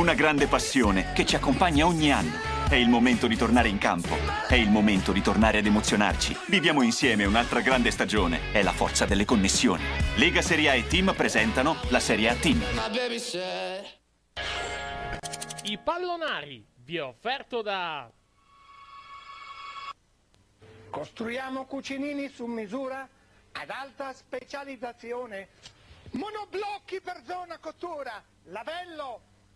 Una grande passione che ci accompagna ogni anno. È il momento di tornare in campo. È il momento di tornare ad emozionarci. Viviamo insieme un'altra grande stagione. È la forza delle connessioni. Lega Serie A e Team presentano la Serie A Team. I pallonari vi è offerto da Costruiamo cucinini su misura ad alta specializzazione. Monoblocchi per zona cottura, lavello,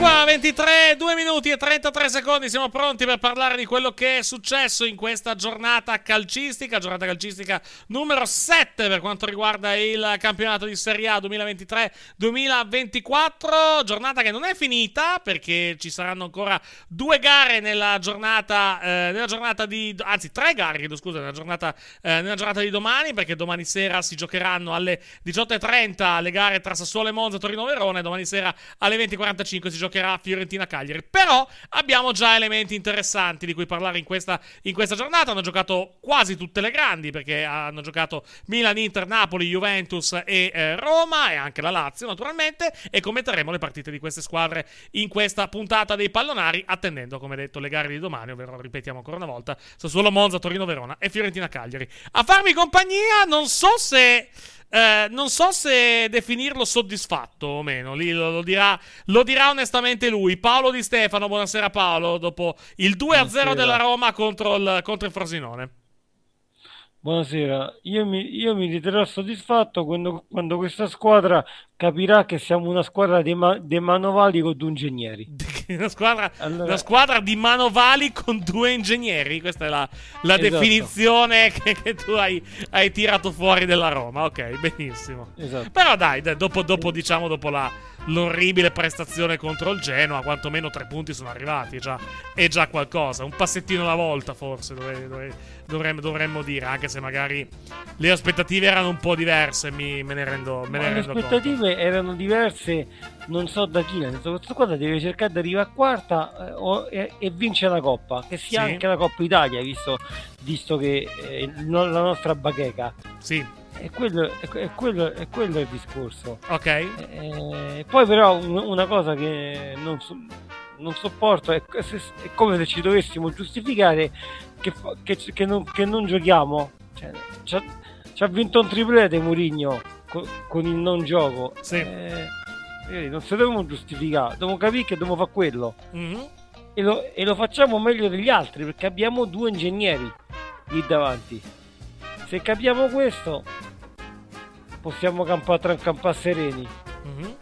Qua, 23, 2 minuti e 33 secondi, siamo pronti per parlare di quello che è successo in questa giornata calcistica, giornata calcistica numero 7 per quanto riguarda il campionato di Serie A 2023-2024, giornata che non è finita perché ci saranno ancora due gare nella giornata, eh, nella giornata di, anzi tre gare, chiedo scusa, nella giornata, eh, nella giornata di domani perché domani sera si giocheranno alle 18.30 le gare tra Sassuolo e Monza, Torino Verona e domani sera alle 20.45 si giocherà Fiorentina-Cagliari. Però abbiamo già elementi interessanti di cui parlare in questa, in questa giornata. Hanno giocato quasi tutte le grandi perché hanno giocato Milan, Inter, Napoli, Juventus e eh, Roma e anche la Lazio naturalmente e commenteremo le partite di queste squadre in questa puntata dei pallonari attendendo come detto le gare di domani, ovvero ripetiamo ancora una volta Sassuolo, Monza, Torino, Verona e Fiorentina-Cagliari. A farmi compagnia non so se... Eh, non so se definirlo soddisfatto o meno, lì lo, lo dirà, lo dirà onestamente lui. Paolo Di Stefano, buonasera Paolo, dopo il 2-0 Buonasera. della Roma contro il, contro il Frosinone. Buonasera, io mi, io mi riterrò soddisfatto quando, quando questa squadra capirà che siamo una squadra dei, ma- dei manovali con due ingegneri. Una squadra, Allora- una squadra di manovali con due ingegneri. Questa è la, la Esatto. definizione che, che tu hai, hai tirato fuori della Roma. Ok, benissimo. Esatto. Però dai, dopo, dopo, diciamo, dopo la, l'orribile prestazione contro il Genoa, quantomeno tre punti sono arrivati. È già, è già qualcosa. Un passettino alla volta, forse dove- dove- dovremmo, dovremmo dire. Anche se magari le aspettative erano un po' diverse. Mi, me ne rendo, me ne le rendo conto. aspettative erano diverse, non so da chi, nel senso, questa squadra deve cercare di arrivare a quarta eh, e, e vincere la Coppa, che sia Sì. anche la Coppa Italia, visto, visto che è no- la nostra bacheca. Sì, E quello, è, è quello, è quello il discorso. ok. Eh, poi però un- una cosa che non, so- non sopporto è, è come se ci dovessimo giustificare che, che, che non, che non giochiamo. Cioè, ci, ha, vinto un triplete Murigno con, con il non gioco. Sì. Eh, non se dobbiamo giustificare, dobbiamo capire che dobbiamo fare quello. Mhm. E lo, e lo facciamo meglio degli altri perché abbiamo due ingegneri lì davanti. Se capiamo questo, possiamo campare, campare sereni. Mhm.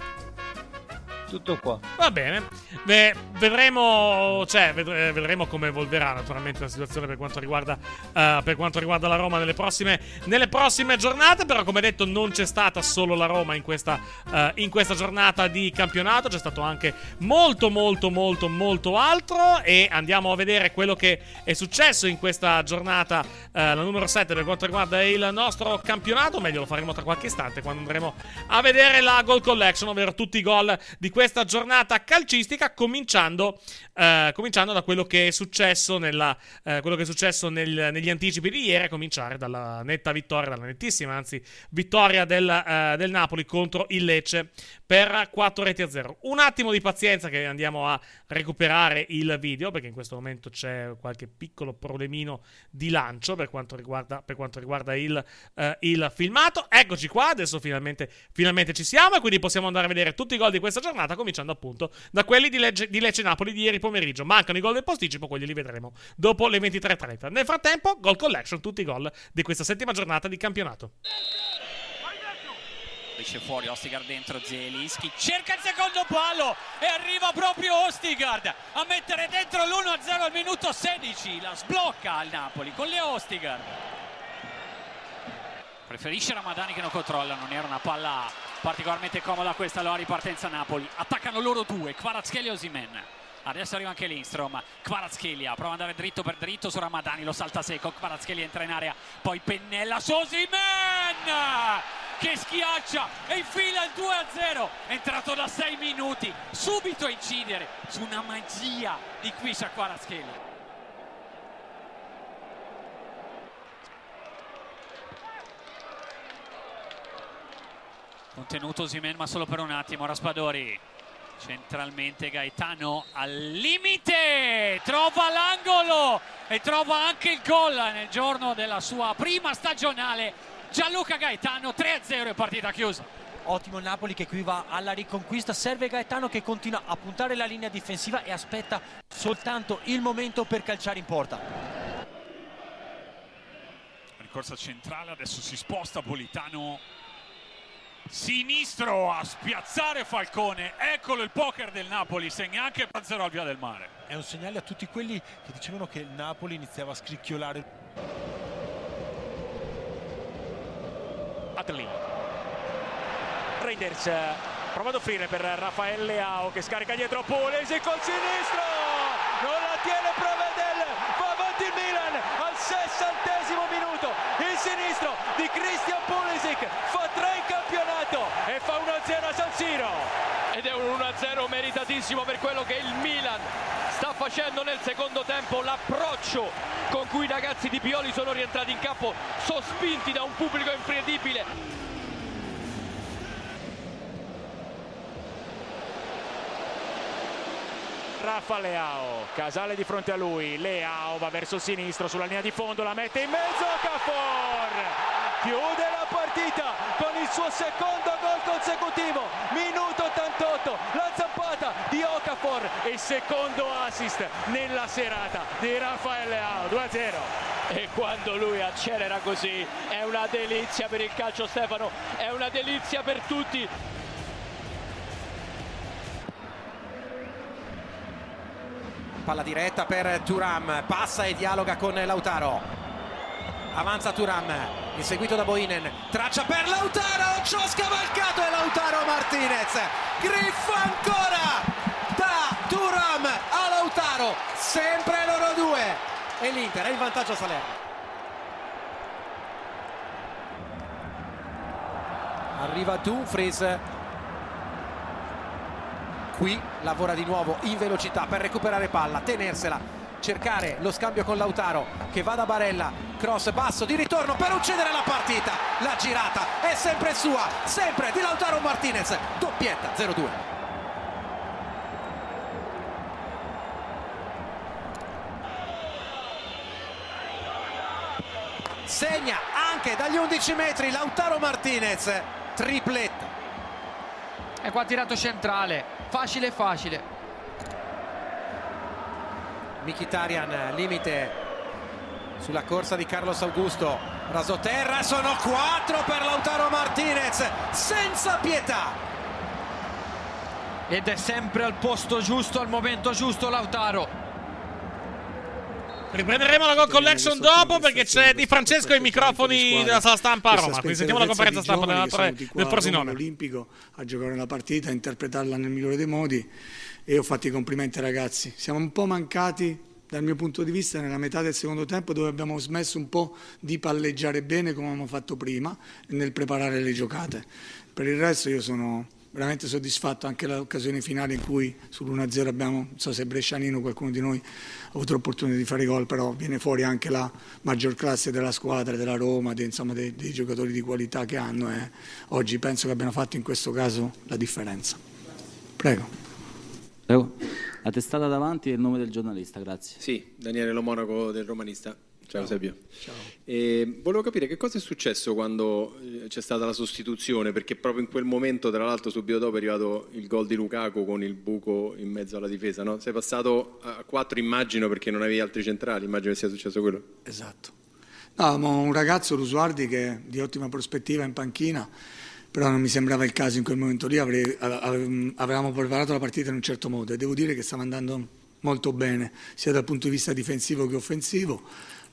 Tutto qua. Va bene. Beh, vedremo, cioè, vedre- vedremo come evolverà naturalmente la situazione per quanto riguarda, eh, per quanto riguarda la Roma nelle prossime, nelle prossime giornate. Però, come detto, non c'è stata solo la Roma in questa, eh, in questa giornata di campionato. C'è stato anche molto, molto, molto, molto altro. E andiamo a vedere quello che è successo in questa giornata, eh, la numero 7, per quanto riguarda il nostro campionato. Meglio lo faremo tra qualche istante quando andremo a vedere la goal collection, ovvero tutti i gol di questa giornata calcistica, cominciando, eh, cominciando da quello che è successo, nella, eh, che è successo nel- negli anticipi di ieri, a cominciare dalla netta vittoria, dalla nettissima anzi, vittoria del, eh, del Napoli contro il Lecce per 4 reti a 0. Un attimo di pazienza che andiamo a recuperare il video, perché in questo momento c'è qualche piccolo problemino di lancio per quanto riguarda, per quanto riguarda il, eh, il filmato. Eccoci qua, adesso finalmente, finalmente ci siamo e quindi possiamo andare a vedere tutti i gol di questa giornata, cominciando appunto da quelli di, Legge- di Lecce Napoli di ieri pomeriggio. Mancano i gol del posticipo, quelli li vedremo dopo le 23.30. Nel frattempo, gol collection, tutti i gol di questa settima giornata di campionato. Esce fuori Ostigard dentro Zelinski, cerca il secondo palo e arriva proprio Ostigard a mettere dentro l'1-0 al minuto 16. La sblocca il Napoli con le Ostigard. Preferisce Ramadani che non controlla, non era una palla particolarmente comoda questa la ripartenza Napoli. Attaccano loro due, Kvaratskhelia e Osimen. Adesso arriva anche Lindstrom, Kvaratskhelia prova ad andare dritto per dritto su Ramadani, lo salta secco, Kvaratskhelia entra in area, poi pennella su Osimen che schiaccia e infila il 2-0, è entrato da 6 minuti, subito a incidere su una magia di Quisha Kvaratskhelia. Contenuto Osimen ma solo per un attimo, Raspadori. Centralmente Gaetano al limite, trova l'angolo e trova anche il gol nel giorno della sua prima stagionale. Gianluca Gaetano 3-0 e partita chiusa. Ottimo Napoli che qui va alla riconquista. Serve Gaetano che continua a puntare la linea difensiva e aspetta soltanto il momento per calciare in porta. Ricorsa centrale, adesso si sposta Politano sinistro a spiazzare Falcone. Eccolo il poker del Napoli, segna anche Panzero al via del mare. È un segnale a tutti quelli che dicevano che il Napoli iniziava a scricchiolare. Atli. Raiders prova ad offrire per Raffaele Leao che scarica dietro Pulisic col sinistro non la tiene Provedel va avanti il Milan al sessantesimo minuto sinistro di Christian Pulisic fa 3 in campionato e fa 1-0 a San Siro. Ed è un 1-0 meritatissimo per quello che il Milan sta facendo nel secondo tempo l'approccio con cui i ragazzi di Pioli sono rientrati in campo sospinti da un pubblico incredibile Raffa Leao, Casale di fronte a lui, Leao va verso il sinistro sulla linea di fondo, la mette in mezzo, Cafor. Chiude la partita con il suo secondo gol consecutivo, minuto 88, la zampata di Okafor, il secondo assist nella serata di Raffaele Leao, 2-0. e quando lui accelera così è una delizia per il calcio Stefano, è una delizia per tutti. Palla diretta per Turam, passa e dialoga con Lautaro. Avanza Turam, inseguito da Boinen, traccia per Lautaro, ci ha scavalcato e Lautaro Martinez. Griffo ancora da Turam a Lautaro, sempre loro due. E l'Inter è in vantaggio a Salerno. Arriva Dumfries, qui lavora di nuovo in velocità per recuperare palla, tenersela, cercare lo scambio con Lautaro che va da Barella, cross basso di ritorno per uccidere la partita, la girata è sempre sua, sempre di Lautaro Martinez, doppietta 0-2. Segna anche dagli 11 metri Lautaro Martinez, tripletta. E qua tirato centrale, facile facile. Mkhitaryan limite sulla corsa di Carlos Augusto rasoterra sono quattro per Lautaro Martinez senza pietà Ed è sempre al posto giusto, al momento giusto Lautaro. Riprenderemo la Goal Collection dopo perché c'è Di Francesco ai microfoni della sala stampa a Roma. Quindi sentiamo la conferenza stampa dell'allenatore del Frosinone. Olimpico a giocare una partita, a interpretarla nel migliore dei modi e ho fatto i complimenti ai ragazzi. Siamo un po' mancati dal mio punto di vista nella metà del secondo tempo dove abbiamo smesso un po' di palleggiare bene come abbiamo fatto prima nel preparare le giocate. Per il resto io sono veramente soddisfatto anche l'occasione finale in cui sull'1-0 abbiamo, non so se Brescianino qualcuno di noi ha avuto l'opportunità di fare gol, però viene fuori anche la maggior classe della squadra, della Roma, dei, insomma, dei, dei giocatori di qualità che hanno e oggi penso che abbiano fatto in questo caso la differenza. Prego. Prego. La testata davanti e il nome del giornalista, grazie. Sì, Daniele Lo Monaco del Romanista. Ciao, Sebio. E volevo capire che cosa è successo quando eh, c'è stata la sostituzione, perché proprio in quel momento, tra l'altro, subito dopo è arrivato il gol di Lukaku con il buco in mezzo alla difesa, no? Sei passato a quattro, immagino, perché non avevi altri centrali, immagino che sia successo quello. Esatto. No, avevamo un ragazzo, Rusuardi, che è di ottima prospettiva in panchina, però non mi sembrava il caso in quel momento lì, avrei- ave- avevamo preparato la partita in un certo modo e devo dire che stava andando molto bene, sia dal punto di vista difensivo che offensivo.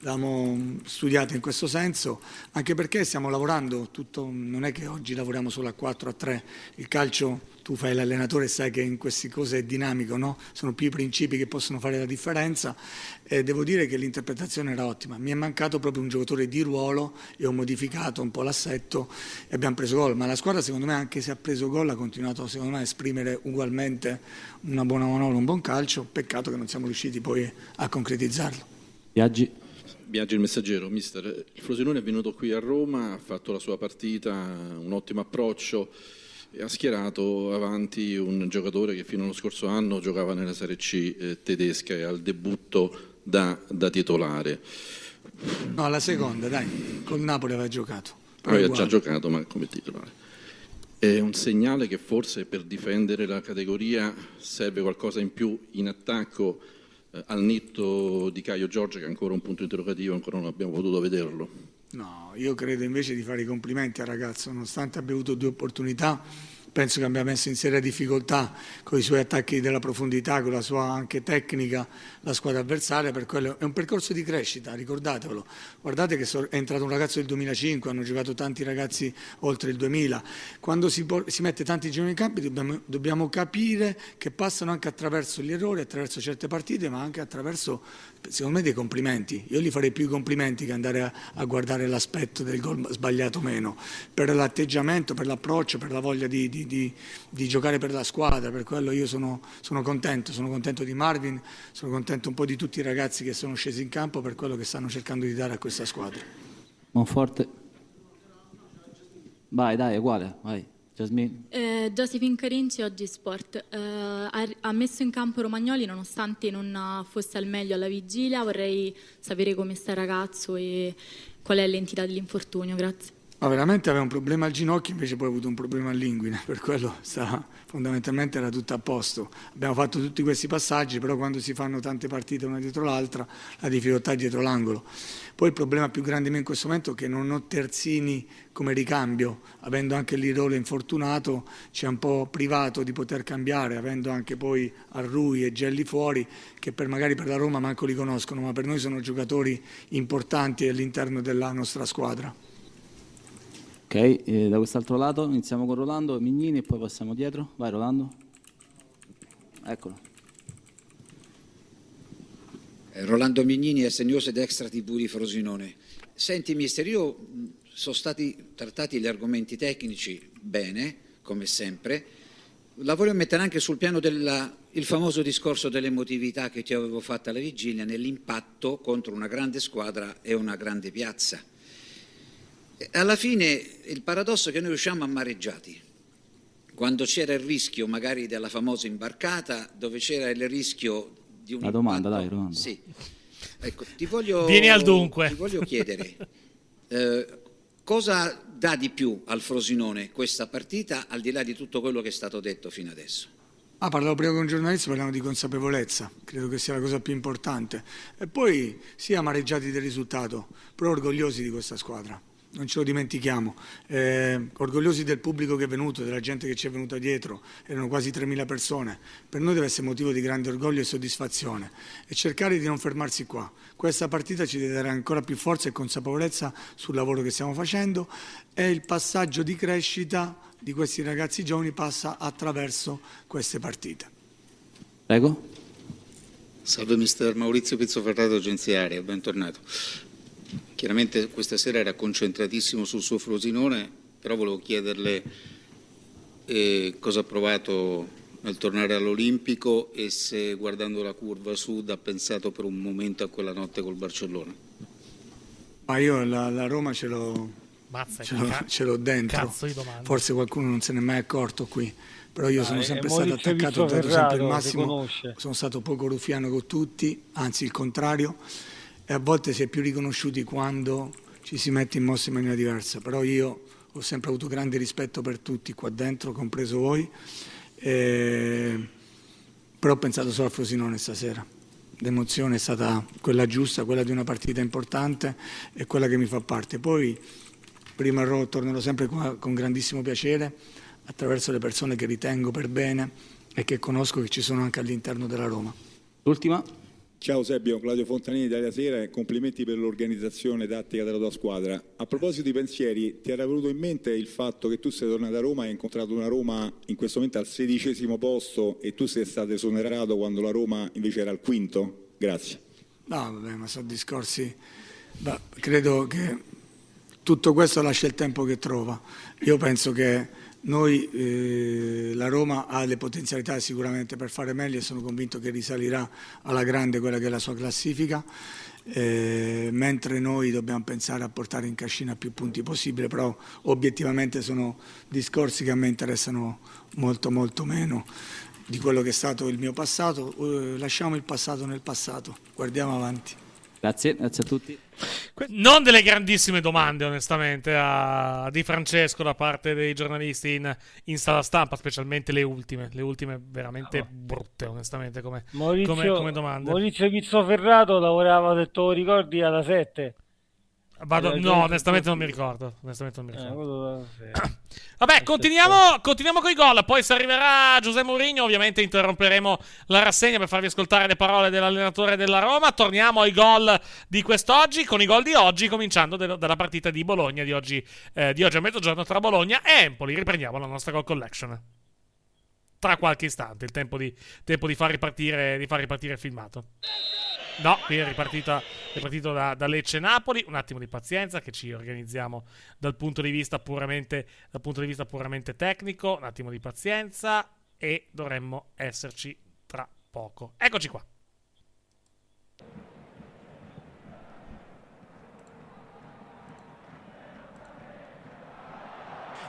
L'abbiamo studiato in questo senso, anche perché stiamo lavorando, tutto, non è che oggi lavoriamo solo a 4, a 3, il calcio, tu fai l'allenatore e sai che in queste cose è dinamico, no? sono più i principi che possono fare la differenza e devo dire che l'interpretazione era ottima, mi è mancato proprio un giocatore di ruolo e ho modificato un po' l'assetto e abbiamo preso gol, ma la squadra secondo me anche se ha preso gol ha continuato secondo me a esprimere ugualmente una buona manovra, un buon calcio, peccato che non siamo riusciti poi a concretizzarlo. Viaggi. Biaggi il messaggero, mister. Il Frosinone è venuto qui a Roma, ha fatto la sua partita, un ottimo approccio e ha schierato avanti un giocatore che fino allo scorso anno giocava nella Serie C eh, tedesca e al debutto da, da titolare. No, la seconda, dai, col Napoli aveva giocato. Aveva già giocato ma come titolare. È un segnale che forse per difendere la categoria serve qualcosa in più in attacco al netto di Caio Giorgio che è ancora un punto interrogativo, ancora non abbiamo potuto vederlo. No, io credo invece di fare i complimenti al ragazzo, nonostante abbia avuto due opportunità, penso che abbia messo in seria difficoltà con i suoi attacchi della profondità, con la sua anche tecnica, la squadra avversaria, per quello è un percorso di crescita, ricordatevelo. Guardate che è entrato un ragazzo del 2005, hanno giocato tanti ragazzi oltre il 2000. Quando si, si mette tanti giorni in campo dobbiamo, dobbiamo capire che passano anche attraverso gli errori, attraverso certe partite, ma anche attraverso, secondo me, dei complimenti. Io gli farei più i complimenti che andare a, a guardare l'aspetto del gol sbagliato meno, per l'atteggiamento, per l'approccio, per la voglia di, di- di- di giocare per la squadra, per quello io sono, sono contento, sono contento di Marvin, sono contento un po' di tutti i ragazzi che sono scesi in campo per quello che stanno cercando di dare a questa squadra. Monforte. Vai, dai, è uguale, vai. Eh, Josephine Carinci, oggi Sport, eh, ha, ha messo in campo Romagnoli nonostante non fosse al meglio alla vigilia. Vorrei sapere come sta il ragazzo e qual è l'entità dell'infortunio. Grazie. Ma veramente aveva un problema al ginocchio, invece poi ha avuto un problema all'inguine, per quello sta- fondamentalmente era tutto a posto. Abbiamo fatto tutti questi passaggi, però quando si fanno tante partite una dietro l'altra, la difficoltà è dietro l'angolo. Poi il problema più grande me in questo momento è che non ho terzini come ricambio, avendo anche l'Irole infortunato, ci ha un po' privato di poter cambiare, avendo anche poi Arrui e Gelli fuori, che per magari per la Roma manco li conoscono, ma per noi sono giocatori importanti all'interno della nostra squadra. Ok, eh, da quest'altro lato iniziamo con Rolando Mignini e poi passiamo dietro. Vai Rolando. Eccolo. Eh, Rolando Mignini, SNews ed Extra TV di Frosinone. Senti mister, io mh, sono stati trattati gli argomenti tecnici bene, come sempre. La voglio mettere anche sul piano del famoso discorso dell'emotività che ti avevo fatto alla vigilia nell'impatto contro una grande squadra e una grande piazza. Alla fine il paradosso è che noi usciamo amareggiati. Quando c'era il rischio magari della famosa imbarcata, dove c'era il rischio di un La domanda, impatto- dai, domanda. Sì. Ecco, ti voglio, Vieni al dunque. Ti voglio chiedere, eh, cosa dà di più al Frosinone questa partita, al di là di tutto quello che è stato detto fino adesso? Ah, parlavo prima con un giornalista, parliamo di consapevolezza, credo che sia la cosa più importante. E poi sì, amareggiati del risultato, però orgogliosi di questa squadra, non ce lo dimentichiamo. Eh, orgogliosi del pubblico che è venuto, della gente che ci è venuta dietro, erano quasi 3.000 persone. Per noi deve essere motivo di grande orgoglio e soddisfazione e cercare di non fermarsi qua. Questa partita ci deve dare ancora più forza e consapevolezza sul lavoro che stiamo facendo e il passaggio di crescita di questi ragazzi giovani passa attraverso queste partite. Prego. Salve mister Maurizio Pizzoferrato, agenziaria, bentornato. Chiaramente questa sera era concentratissimo sul suo Frosinone, però volevo chiederle e cosa ha provato nel tornare all'Olimpico e se guardando la curva sud ha pensato per un momento a quella notte col Barcellona. Ma io la, la Roma ce l'ho, Mazza, ce l'ho, ca- ce l'ho dentro. cazzo di domanda. Forse qualcuno non se n'è mai accorto qui, però io Ah, sono sempre stato attaccato, ho dato sempre il si massimo, sono stato poco ruffiano con tutti, anzi il contrario, e a volte si è più riconosciuti quando ci si mette in mossa in maniera diversa, però io ho sempre avuto grande rispetto per tutti qua dentro, compreso voi, e- però ho pensato solo a Frosinone stasera. L'emozione è stata quella giusta, quella di una partita importante e quella che mi fa parte. Poi rimarrò, tornerò sempre qua con grandissimo piacere attraverso le persone che ritengo per bene e che conosco che ci sono anche all'interno della Roma. L'ultima? Ciao Sebbio, Claudio Fontanini Italia Sera e complimenti per l'organizzazione tattica della tua squadra. A proposito di pensieri, ti era venuto in mente il fatto che tu sei tornato a Roma e hai incontrato una Roma in questo momento al sedicesimo posto e tu sei stato esonerato quando la Roma invece era al quinto? Grazie. No, vabbè, ma sono discorsi. Beh, credo che tutto questo lascia il tempo che trova. Io penso che noi, eh, la Roma ha le potenzialità sicuramente per fare meglio e sono convinto che risalirà alla grande quella che è la sua classifica. eh, mentre noi dobbiamo pensare a portare in cascina più punti possibile, però obiettivamente sono discorsi che a me interessano molto molto meno di quello che è stato il mio passato. Eh, lasciamo il passato nel passato, guardiamo avanti. Grazie, grazie a tutti. Non delle grandissime domande, onestamente, a Di Francesco da parte dei giornalisti in, in sala stampa, specialmente le ultime. Le ultime veramente brutte, onestamente, come, Maurizio, come, come domande. Maurizio Pizzoferrato lavorava, ho detto, ricordi, alla 7. Vado- Eh, no, eh, onestamente eh, non mi ricordo. Onestamente non mi eh, ricordo. sì. Vabbè, continuiamo, continuiamo con i gol. Poi se arriverà Giuseppe Mourinho, ovviamente interromperemo la rassegna per farvi ascoltare le parole dell'allenatore della Roma. Torniamo ai gol di quest'oggi, con i gol di oggi, cominciando del- dalla partita di Bologna di oggi, eh, di oggi a mezzogiorno tra Bologna e Empoli. Riprendiamo la nostra gol collection. Tra qualche istante, il tempo di, tempo di far ripartire, di far ripartire il filmato. No, qui è ripartita, è partito da, da Lecce Napoli. Un attimo di pazienza che ci organizziamo dal punto di vista puramente, dal punto di vista puramente tecnico. Un attimo di pazienza e dovremmo esserci tra poco. Eccoci qua.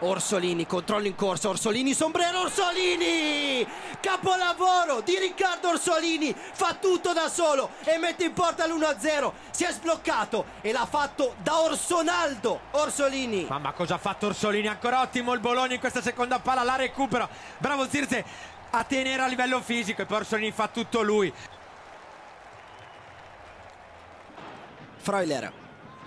Orsolini, controllo in corsa, Orsolini, sombrero Orsolini! Capolavoro di Riccardo Orsolini, fa tutto da solo e mette in porta l'1-0. Si è sbloccato e l'ha fatto da Orsonaldo. Orsolini. Mamma cosa ha fatto Orsolini? Ancora ottimo il Bologna in questa seconda palla, la recupera. Bravo Zirze a tenere a livello fisico e poi Orsolini fa tutto lui. Freuler.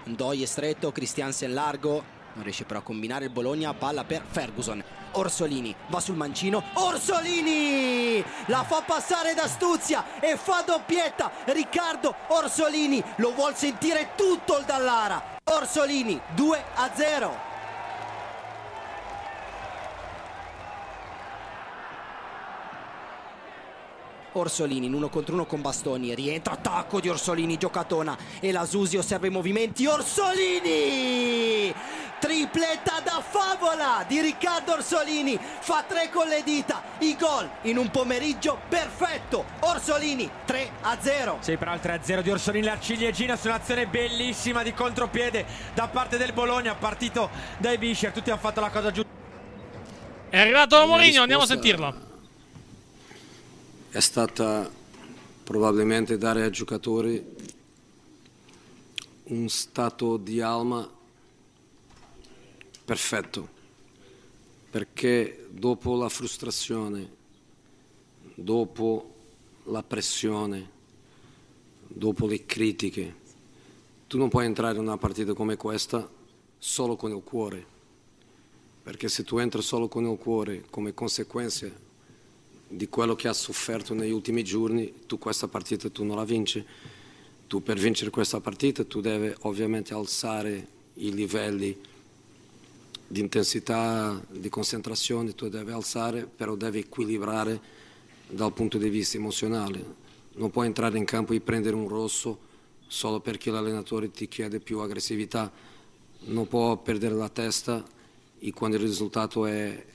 Ndoye stretto, Christiansen largo. Non riesce però a combinare il Bologna. Palla per Ferguson. Orsolini va sul mancino. Orsolini! La fa passare da Stuzia e fa doppietta. Riccardo Orsolini lo vuol sentire tutto il Dallara. Orsolini 2 a 0. Orsolini in uno contro uno con Bastoni rientra attacco di Orsolini giocatona e la Susi osserva i movimenti Orsolini tripletta da favola di Riccardo Orsolini. Fa tre con le dita. I gol in un pomeriggio perfetto. Orsolini 3 a 0 Sì, però il 3-0 di Orsolini, la ciliegina su un'azione bellissima di contropiede da parte del Bologna, partito dai Bischer, tutti hanno fatto la cosa giusta. È arrivato Mourinho, andiamo a sentirlo. È stata probabilmente dare ai giocatori un stato di alma perfetto, perché dopo la frustrazione, dopo la pressione, dopo le critiche, tu non puoi entrare in una partita come questa solo con il cuore, perché se tu entri solo con il cuore come conseguenza di quello che ha sofferto negli ultimi giorni, tu questa partita tu non la vinci. Tu per vincere questa partita tu devi ovviamente alzare i livelli di intensità, di concentrazione, tu devi alzare, però devi equilibrare dal punto di vista emozionale. Non puoi entrare in campo e prendere un rosso solo perché l'allenatore ti chiede più aggressività. Non può perdere la testa e quando il risultato è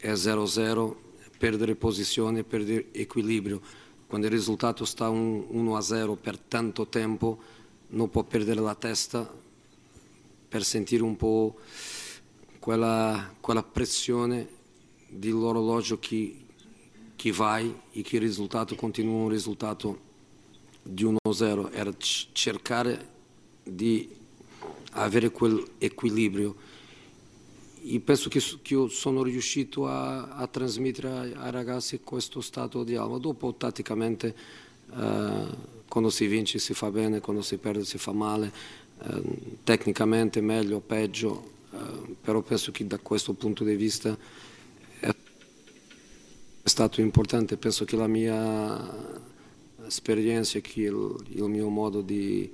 è 0-0, perdere posizione, perdere equilibrio. Quando il risultato sta 1-0 per tanto tempo, non può perdere la testa per sentire un po' quella, quella pressione dell'orologio che, che vai e che il risultato continua un risultato di 1-0. Era cercare di avere quell'equilibrio e penso che, che, io sono riuscito a, a trasmettere ai, ragazzi questo stato di alma. Dopo, tatticamente, eh, quando si vince si fa bene, quando si perde si fa male, eh, tecnicamente meglio o peggio, però penso che da questo punto di vista è stato importante. Penso che la mia esperienza e il, il mio modo di,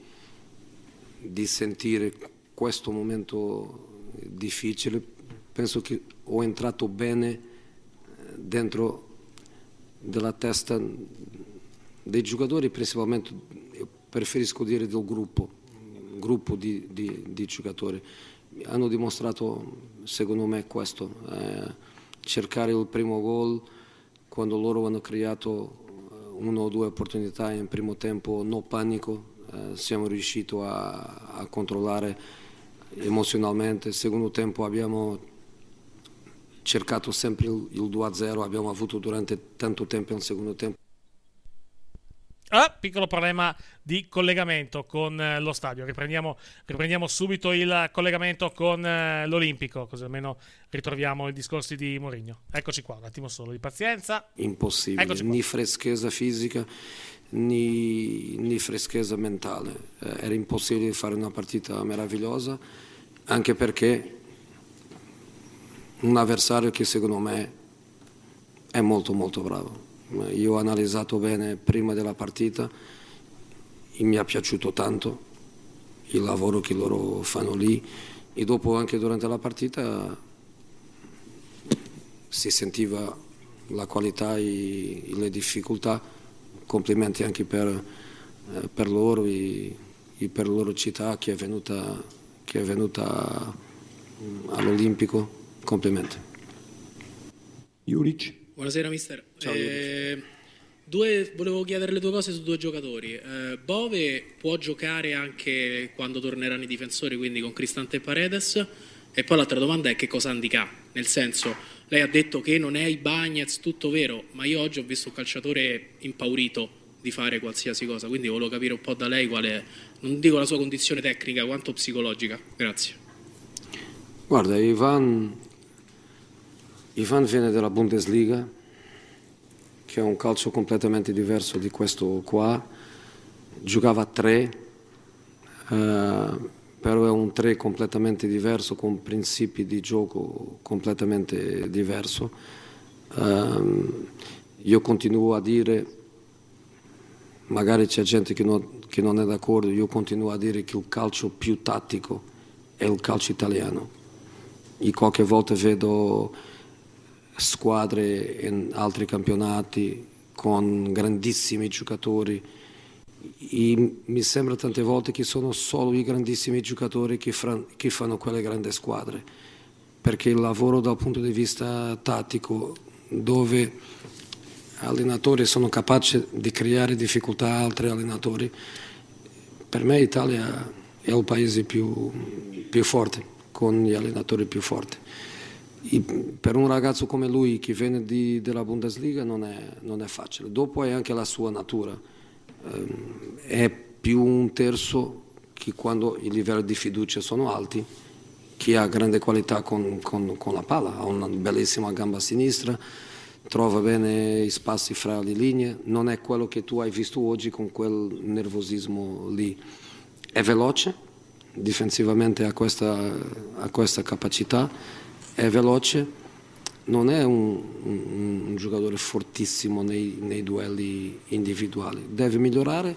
di sentire questo momento difficile penso che ho entrato bene eh, dentro della testa dei giocatori, principalmente preferisco dire del gruppo, gruppo di, di, di giocatori. Hanno dimostrato, secondo me, questo, eh, cercare il primo gol quando loro hanno creato eh, una o due opportunità in primo tempo, no panico, eh, siamo riusciti a, a controllare emozionalmente. Secondo tempo abbiamo cercato sempre il, il 2-0, abbiamo avuto durante tanto tempo un secondo tempo. Ah, piccolo problema di collegamento con eh, lo stadio. Riprendiamo, riprendiamo, subito il collegamento con eh, l'Olimpico, così almeno ritroviamo i discorsi di Mourinho. Eccoci qua, un attimo solo di pazienza. Impossibile, né freschezza fisica né, né freschezza mentale. Eh, era impossibile fare una partita meravigliosa, anche perché un avversario che secondo me è molto molto bravo. Io ho analizzato bene prima della partita e mi è piaciuto tanto il lavoro che loro fanno lì e dopo anche durante la partita si sentiva la qualità e, le difficoltà. Complimenti anche per, eh, per loro e, e, per la loro città che è venuta, che è venuta all'Olimpico Complimenti. Juric. Buonasera mister. Ciao, eh, due, volevo chiedere le due cose su due giocatori. Eh, Bove può giocare anche quando torneranno i difensori, quindi con Cristante e Paredes. E poi l'altra domanda è che cosa indica? Nel senso, lei ha detto che non è i Bagnets, tutto vero, ma io oggi ho visto un calciatore impaurito di fare qualsiasi cosa, quindi volevo capire un po' da lei quale, non dico la sua condizione tecnica, quanto psicologica. Grazie. Guarda, Ivan Ivan viene dalla Bundesliga, che è un calcio completamente diverso di questo qua. Giocava a tre, eh, però è un tre completamente diverso, con principi di gioco completamente diverso. Eh, io continuo a dire, magari c'è gente che non, che non è d'accordo, io continuo a dire che il calcio più tattico è il calcio italiano. E qualche volta vedo squadre in altri campionati con grandissimi giocatori. E mi sembra tante volte che sono solo i grandissimi giocatori che, fra, che fanno quelle grandi squadre perché il lavoro dal punto di vista tattico dove allenatori sono capaci di creare difficoltà a altri allenatori per me l'Italia è il paese più, più forte con gli allenatori più forti per un ragazzo come lui che viene di, dalla Bundesliga non è, non è, facile. Dopo è anche la sua natura. Eh, è più un terzo che quando i livelli di fiducia sono alti, che ha grande qualità con, con, con la palla, ha una bellissima gamba sinistra, trova bene i spazi fra le linee, non è quello che tu hai visto oggi con quel nervosismo lì. È veloce, difensivamente ha questa, ha questa capacità è veloce, non è un, un, un giocatore fortissimo nei, nei, duelli individuali, deve migliorare.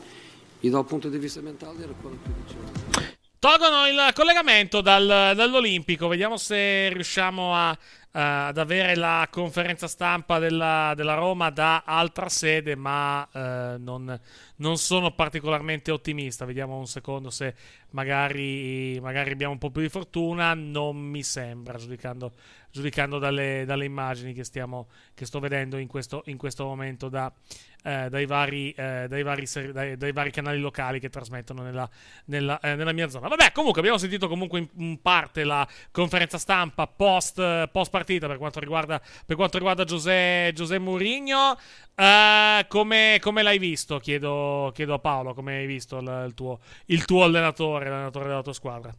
E dal punto di vista mentale era quello che dicevo. Tolgono il collegamento dal, dall'Olimpico, vediamo se riusciamo a, ad avere la conferenza stampa della, della Roma da altra sede, ma eh, non, non, sono particolarmente ottimista. Vediamo un secondo se magari, magari, abbiamo un po' più di fortuna. Non mi sembra, giudicando, giudicando dalle, dalle, immagini che, stiamo, che sto vedendo in questo, in questo momento da, eh, dai, vari, eh, dai, vari dai, dai, vari, canali locali che trasmettono nella, nella, eh, nella, mia zona. Vabbè, comunque abbiamo sentito comunque in, in parte la conferenza stampa post, post partita per quanto riguarda, per quanto riguarda Giuseppe, Giuseppe Mourinho. Uh, come, come, l'hai visto? Chiedo, chiedo, a Paolo come hai visto il, il, tuo, il tuo allenatore, l'allenatore della tua squadra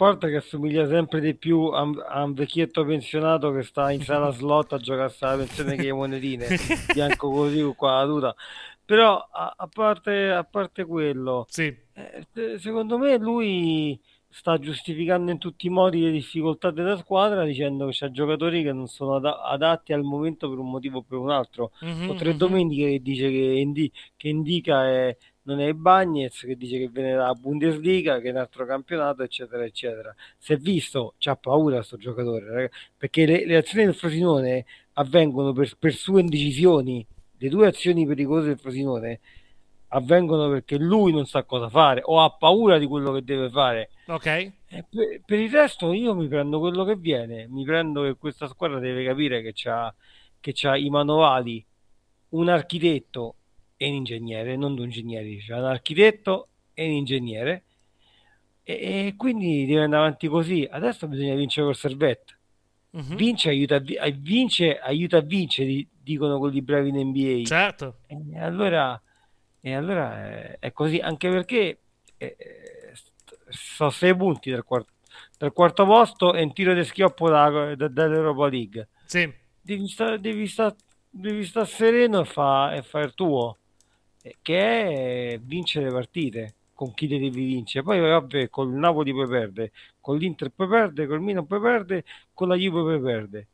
parte che assomiglia sempre di più a, a, un vecchietto pensionato che sta in sala slot a giocare alla pensione che le monetine, bianco così qua la tuta. Però a, a, parte, a parte quello, sì. eh, secondo me lui sta giustificando in tutti i modi le difficoltà della squadra dicendo che c'è giocatori che non sono ad- adatti al momento per un motivo o per un altro. Mm-hmm, o tre mm-hmm. domeniche che dice che, indi- che indica è non è il Bagnez che dice che viene dalla Bundesliga, che è un altro campionato, eccetera, eccetera. Si è visto, c'ha paura questo giocatore, perché le, le, azioni del Frosinone avvengono per, per sue indecisioni. Le due azioni pericolose del Frosinone avvengono perché lui non sa cosa fare o ha paura di quello che deve fare. Ok. Per, per, il resto io mi prendo quello che viene, mi prendo che questa squadra deve capire che c'ha, che c'ha i manovali, un architetto e un ingegnere, non due ingegneri, c'è un architetto e un ingegnere e, e, quindi deve andare avanti così. Adesso bisogna vincere col servetto. Uh-huh. Vince, aiuta a, vince, aiuta a vincere, dicono quelli bravi in NBA. Certo. E allora, e allora è, è così, anche perché eh, sono sei punti dal quarto, dal quarto posto e un tiro di schioppo da, da, dall'Europa League. Sì. Devi stare devi sta, devi sta sereno e fare e fa il tuo. Eh, che è vincere partite con chi le devi vincere. Poi vabbè, col Napoli puoi perdere, con l'Inter puoi perdere, col Milan puoi perdere, con la Juve puoi perdere.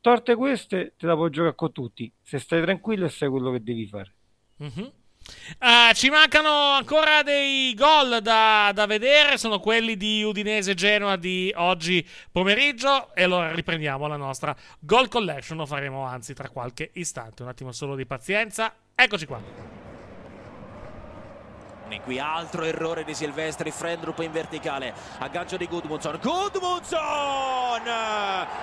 Torte queste te la puoi giocare con tutti, se stai tranquillo e sai quello che devi fare. Mm-hmm. Uh, ci mancano ancora dei gol da, da, vedere, sono quelli di Udinese Genoa di oggi pomeriggio e allora riprendiamo la nostra goal collection, lo faremo anzi tra qualche istante, un attimo solo di pazienza, eccoci qua. Qui altro errore di Silvestri, Frendrup in verticale, aggancio di Gudmundsson, Gudmundsson!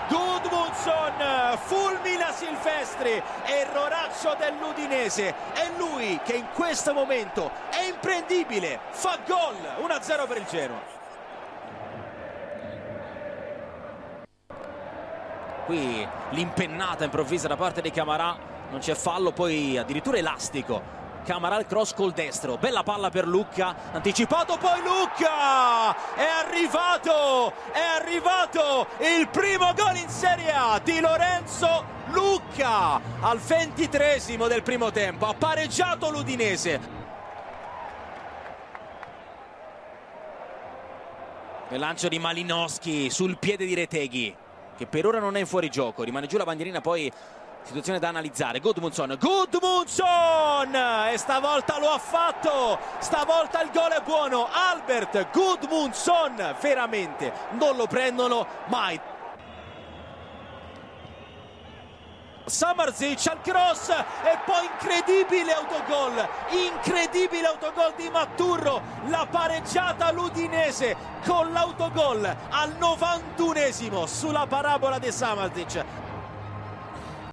Gudmundsson fulmina Silvestri, erroraccio dell'Udinese, è lui che in questo momento è imprendibile, fa gol, 1-0 per il Genoa. Qui l'impennata improvvisa da parte di Camarà, non c'è fallo, poi addirittura elastico Camaral cross col destro, bella palla per Lucca, anticipato poi Lucca, è arrivato, è arrivato il primo gol in Serie A di Lorenzo Lucca al ventitresimo del primo tempo, ha pareggiato l'Udinese. Il lancio di Malinowski sul piede di Reteghi, che per ora non è fuori gioco, rimane giù la bandierina poi situazione da analizzare. Gudmundsson Gudmundsson e stavolta lo ha fatto. Stavolta il gol è buono. Albert Gudmundsson veramente non lo prendono mai. Samarzic al cross e poi incredibile autogol. Incredibile autogol di Matturro. La pareggiata l'Udinese con l'autogol al 91esimo sulla parabola di Samarzic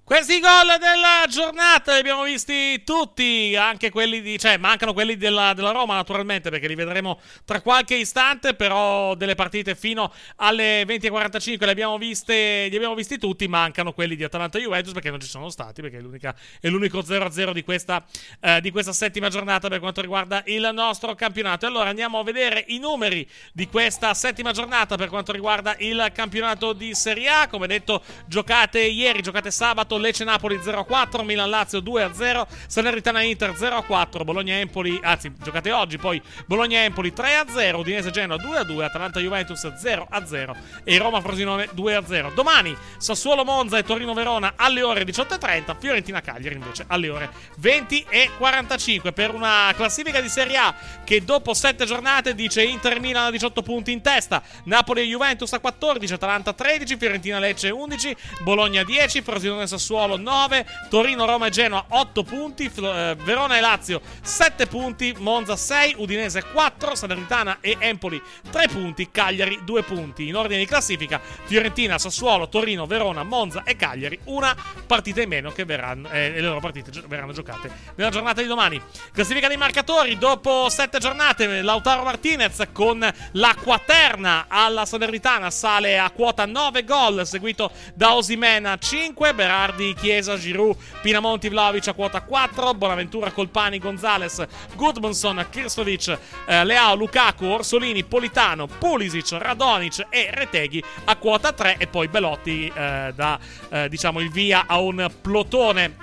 questi gol della giornata li abbiamo visti tutti, anche quelli di... cioè mancano quelli della, della, Roma naturalmente perché li vedremo tra qualche istante, però delle partite fino alle 20.45 li abbiamo, viste, li abbiamo visti tutti, mancano quelli di Atalanta Juventus perché non ci sono stati, perché è, è l'unico 0-0 di questa, eh, di questa settima giornata per quanto riguarda il nostro campionato. Allora andiamo a vedere i numeri di questa settima giornata per quanto riguarda il campionato di Serie A, come detto giocate ieri, giocate sabato giocato Lecce-Napoli 0-4, Milan-Lazio 2-0, Salernitana-Inter 0-4, Bologna-Empoli, anzi giocate oggi, poi Bologna-Empoli 3-0, Udinese-Genoa 2-2, Atalanta-Juventus 0-0 e Roma-Frosinone 2-0. Domani Sassuolo-Monza e Torino-Verona alle ore 18.30, Fiorentina-Cagliari invece alle ore 20 e 45 per una classifica di Serie A che dopo 7 giornate dice Inter Milan a 18 punti in testa, Napoli e Juventus a 14, Atalanta 13, Fiorentina Lecce 11, Bologna 10, Frosinone Sassuolo 9, Torino Roma e Genoa 8 punti, eh, Verona e Lazio 7 punti, Monza 6, Udinese 4, Salernitana e Empoli 3 punti, Cagliari 2 punti. In ordine di classifica Fiorentina, Sassuolo, Torino, Verona, Monza e Cagliari una partita in meno che verranno, eh, le loro partite gio- verranno giocate nella giornata di domani. Classifica dei marcatori dopo 7 giornate Lautaro Martinez con la quaterna alla Salernitana sale a quota 9 gol seguito da Osimena 5, Berardi, Chiesa, Giroud, Pinamonti, Vlaovic a quota 4, Bonaventura, Colpani, Gonzales, Gudmundsson, Kirstovic, eh, Leao, Lukaku, Orsolini, Politano, Pulisic, Radonic e Reteghi a quota 3 e poi Belotti eh, da eh, diciamo il via a un plotone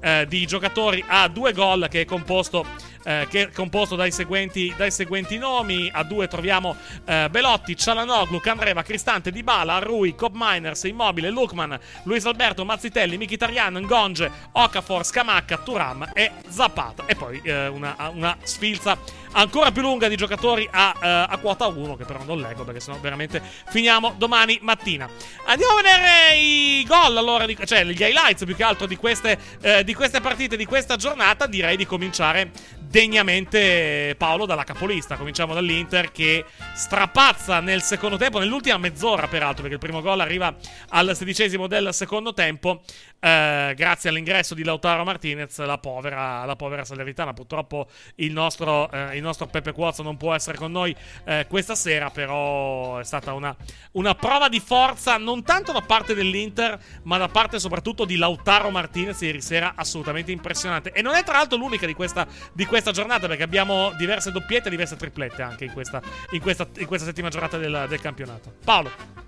eh, di giocatori a due gol che è composto eh, che è composto dai seguenti, dai seguenti nomi. A due troviamo eh, Belotti, Cialanoglu, Candreva, Cristante, Dybala, Rui, Cobb Miners, Immobile, Lukman, Luis Alberto, Mazzitelli, Mkhitaryan, Ngonge, Okafor, Scamacca, Turam e Zapata. E poi eh, una, una sfilza ancora più lunga di giocatori a, eh, a quota 1 che però non leggo perché sennò veramente finiamo domani mattina. Andiamo a vedere i gol allora, di- cioè gli highlights più che altro di queste, eh, di queste partite, di questa giornata. Direi di cominciare degnamente Paolo dalla capolista. Cominciamo dall'Inter che strapazza nel secondo tempo, nell'ultima mezz'ora peraltro, perché il primo gol arriva al sedicesimo del secondo tempo. eh, grazie all'ingresso di Lautaro Martinez, la povera, la povera Salernitana. Purtroppo il nostro, eh, il nostro Peppe Cuozzo non può essere con noi eh, questa sera, però è stata una, una prova di forza non tanto da parte dell'Inter, ma da parte soprattutto di Lautaro Martinez ieri sera assolutamente impressionante. E non è tra l'altro l'unica di questa, di questa giornata, perché abbiamo diverse doppiette e diverse triplette anche in questa, in questa, in questa settima giornata del, del campionato. Paolo.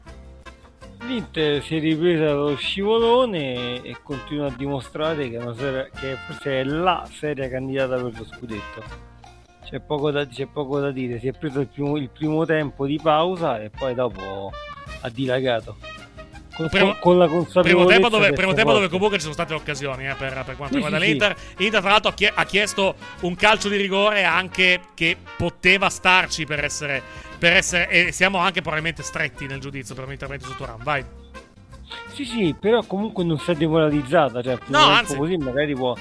L'Inter si è ripresa dallo scivolone e continua a dimostrare che, è una serie, che forse è la seria candidata per lo scudetto. C'è poco da, c'è poco da dire, si è preso il primo, il primo tempo di pausa e poi dopo ha dilagato. Con, Primo- con- la Primo consapevolezza tempo, dove, primo tempo dove comunque ci sono state occasioni eh, per, per quanto Sì, riguarda sì, sì. l'Inter. L'Inter, tra l'altro, ha chie- ha chiesto un calcio di rigore anche che poteva starci per essere. Per essere e siamo anche probabilmente stretti nel giudizio per un intervento su Turan. Vai. Sì, sì, però comunque non si è demoralizzata, cioè, no, anzi. così magari può...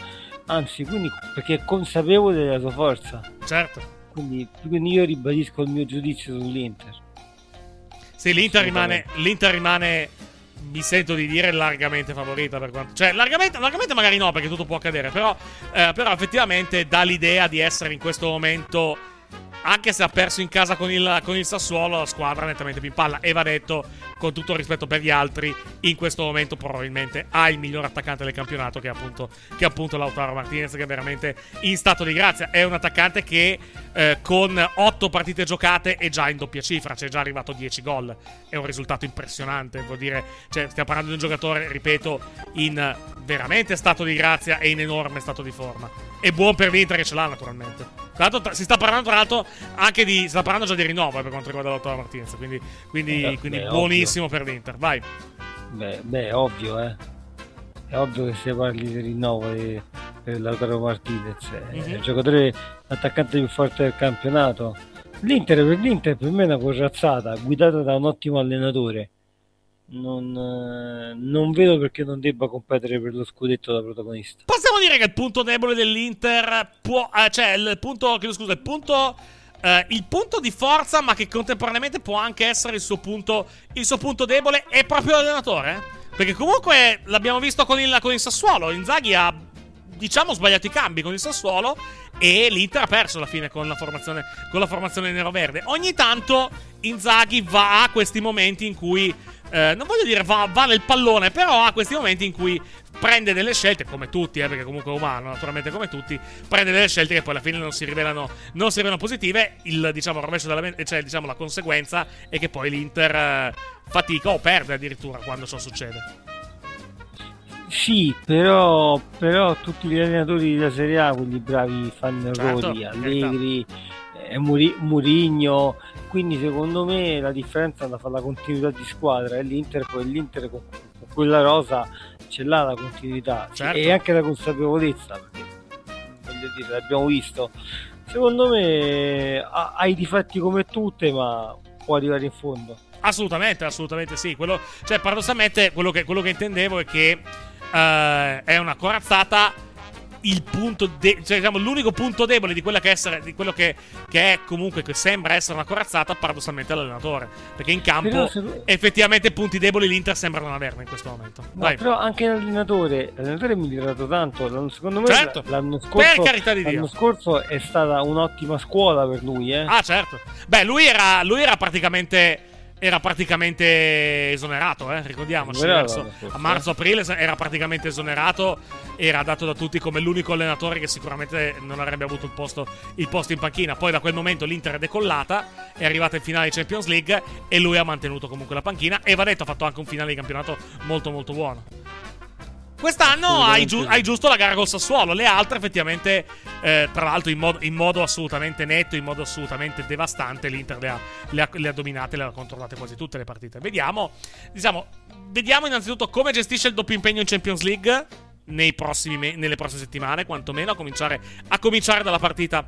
Anzi, quindi perché è consapevole della sua forza. Certo. Quindi, quindi io ribadisco il mio giudizio sull'Inter. Sì, l'Inter rimane, l'Inter rimane, mi sento di dire, largamente favorita. Per quanto, cioè, largamente, largamente magari no, perché tutto può accadere. Però, eh, però effettivamente dà l'idea di essere in questo momento, anche se ha perso in casa con il, con il Sassuolo, la squadra nettamente più in palla. E va detto, con tutto il rispetto per gli altri, in questo momento probabilmente ha il miglior attaccante del campionato, che è appunto, che è appunto Lautaro Martinez, che è veramente in stato di grazia. È un attaccante che eh, con 8 partite giocate è già in doppia cifra, c'è già arrivato 10 gol. È un risultato impressionante, vuol dire, cioè, stiamo parlando di un giocatore, ripeto, in veramente stato di grazia e in enorme stato di forma. E buon per l'Inter che ce l'ha, naturalmente. Tra l'altro, tra- si sta parlando, tra l'altro, anche di. Si sta parlando già di rinnovo eh, per quanto riguarda Lautaro Martinez. Quindi, quindi, Eh, quindi beh, buonissimo per l'Inter. Vai. Beh, beh, è ovvio, eh. È ovvio che si parli di rinnovo di- per Lautaro Martinez. È Mhm. il giocatore attaccante più forte del campionato. L'Inter per l'Inter per me è una corazzata, guidata da un ottimo allenatore. Non, eh, non vedo perché non debba competere per lo scudetto da protagonista. Possiamo dire che il punto debole dell'Inter può. eh, cioè, il punto. Chiedo scusa, il punto. eh, il punto di forza, ma che contemporaneamente può anche essere il suo punto. Il suo punto debole è proprio l'allenatore. eh? Perché comunque l'abbiamo visto con il, con il Sassuolo. Inzaghi ha, diciamo, sbagliato i cambi con il Sassuolo. E l'Inter ha perso alla fine con la formazione, con la formazione nero-verde. Ogni tanto Inzaghi va a questi momenti in cui. Eh, non voglio dire va, va nel pallone, però ha questi momenti in cui prende delle scelte, come tutti, eh, perché comunque è umano, naturalmente come tutti, prende delle scelte che poi alla fine non si rivelano, non si rivelano positive. Il diciamo, rovescio della, cioè, diciamo, la conseguenza è che poi l'Inter eh, fatica o perde addirittura quando ciò succede. Sì, però, però tutti gli allenatori della Serie A, quelli bravi, fanno Certo, errori, per Allegri, eh, Muri- Murigno, quindi secondo me la differenza è la fa la continuità di squadra e l'Inter poi l'Inter con, con quella rosa ce l'ha la continuità Certo. e anche la consapevolezza, perché voglio dire, l'abbiamo visto. Secondo me ha, ha i difetti come tutte, ma può arrivare in fondo. Assolutamente, assolutamente sì. Quello, cioè, paradossalmente, quello che, quello che intendevo è che eh, è una corazzata. Il punto, de- cioè, diciamo, l'unico punto debole di, quella che essere, di quello che, che è comunque, che sembra essere una corazzata, paradossalmente l'allenatore. Perché in campo, se- effettivamente, punti deboli l'Inter sembra non averne in questo momento. No, Vai. però anche l'allenatore, l'allenatore è migliorato tanto. L'anno- Secondo me Certo. l'anno scorso, Per carità di Dio. l'anno scorso è stata un'ottima scuola per lui. Eh. Ah, certo. Beh, lui era, lui era praticamente. Era praticamente esonerato, eh? ricordiamoci. Verso- a marzo-aprile era praticamente esonerato. Era dato da tutti come l'unico allenatore che sicuramente non avrebbe avuto il posto, il posto in panchina. Poi da quel momento l'Inter è decollata, è arrivata in finale di Champions League e lui ha mantenuto comunque la panchina. E va detto, ha fatto anche un finale di campionato molto molto buono. Quest'anno hai, giu- hai giusto la gara col Sassuolo, le altre effettivamente, eh, tra l'altro in, mod- in modo assolutamente netto, in modo assolutamente devastante, l'Inter le ha, le ha- le ha dominate, le ha controllate quasi tutte le partite. Vediamo, diciamo, vediamo innanzitutto come gestisce il doppio impegno in Champions League nei prossimi nelle prossime settimane, quantomeno a cominciare, a cominciare dalla partita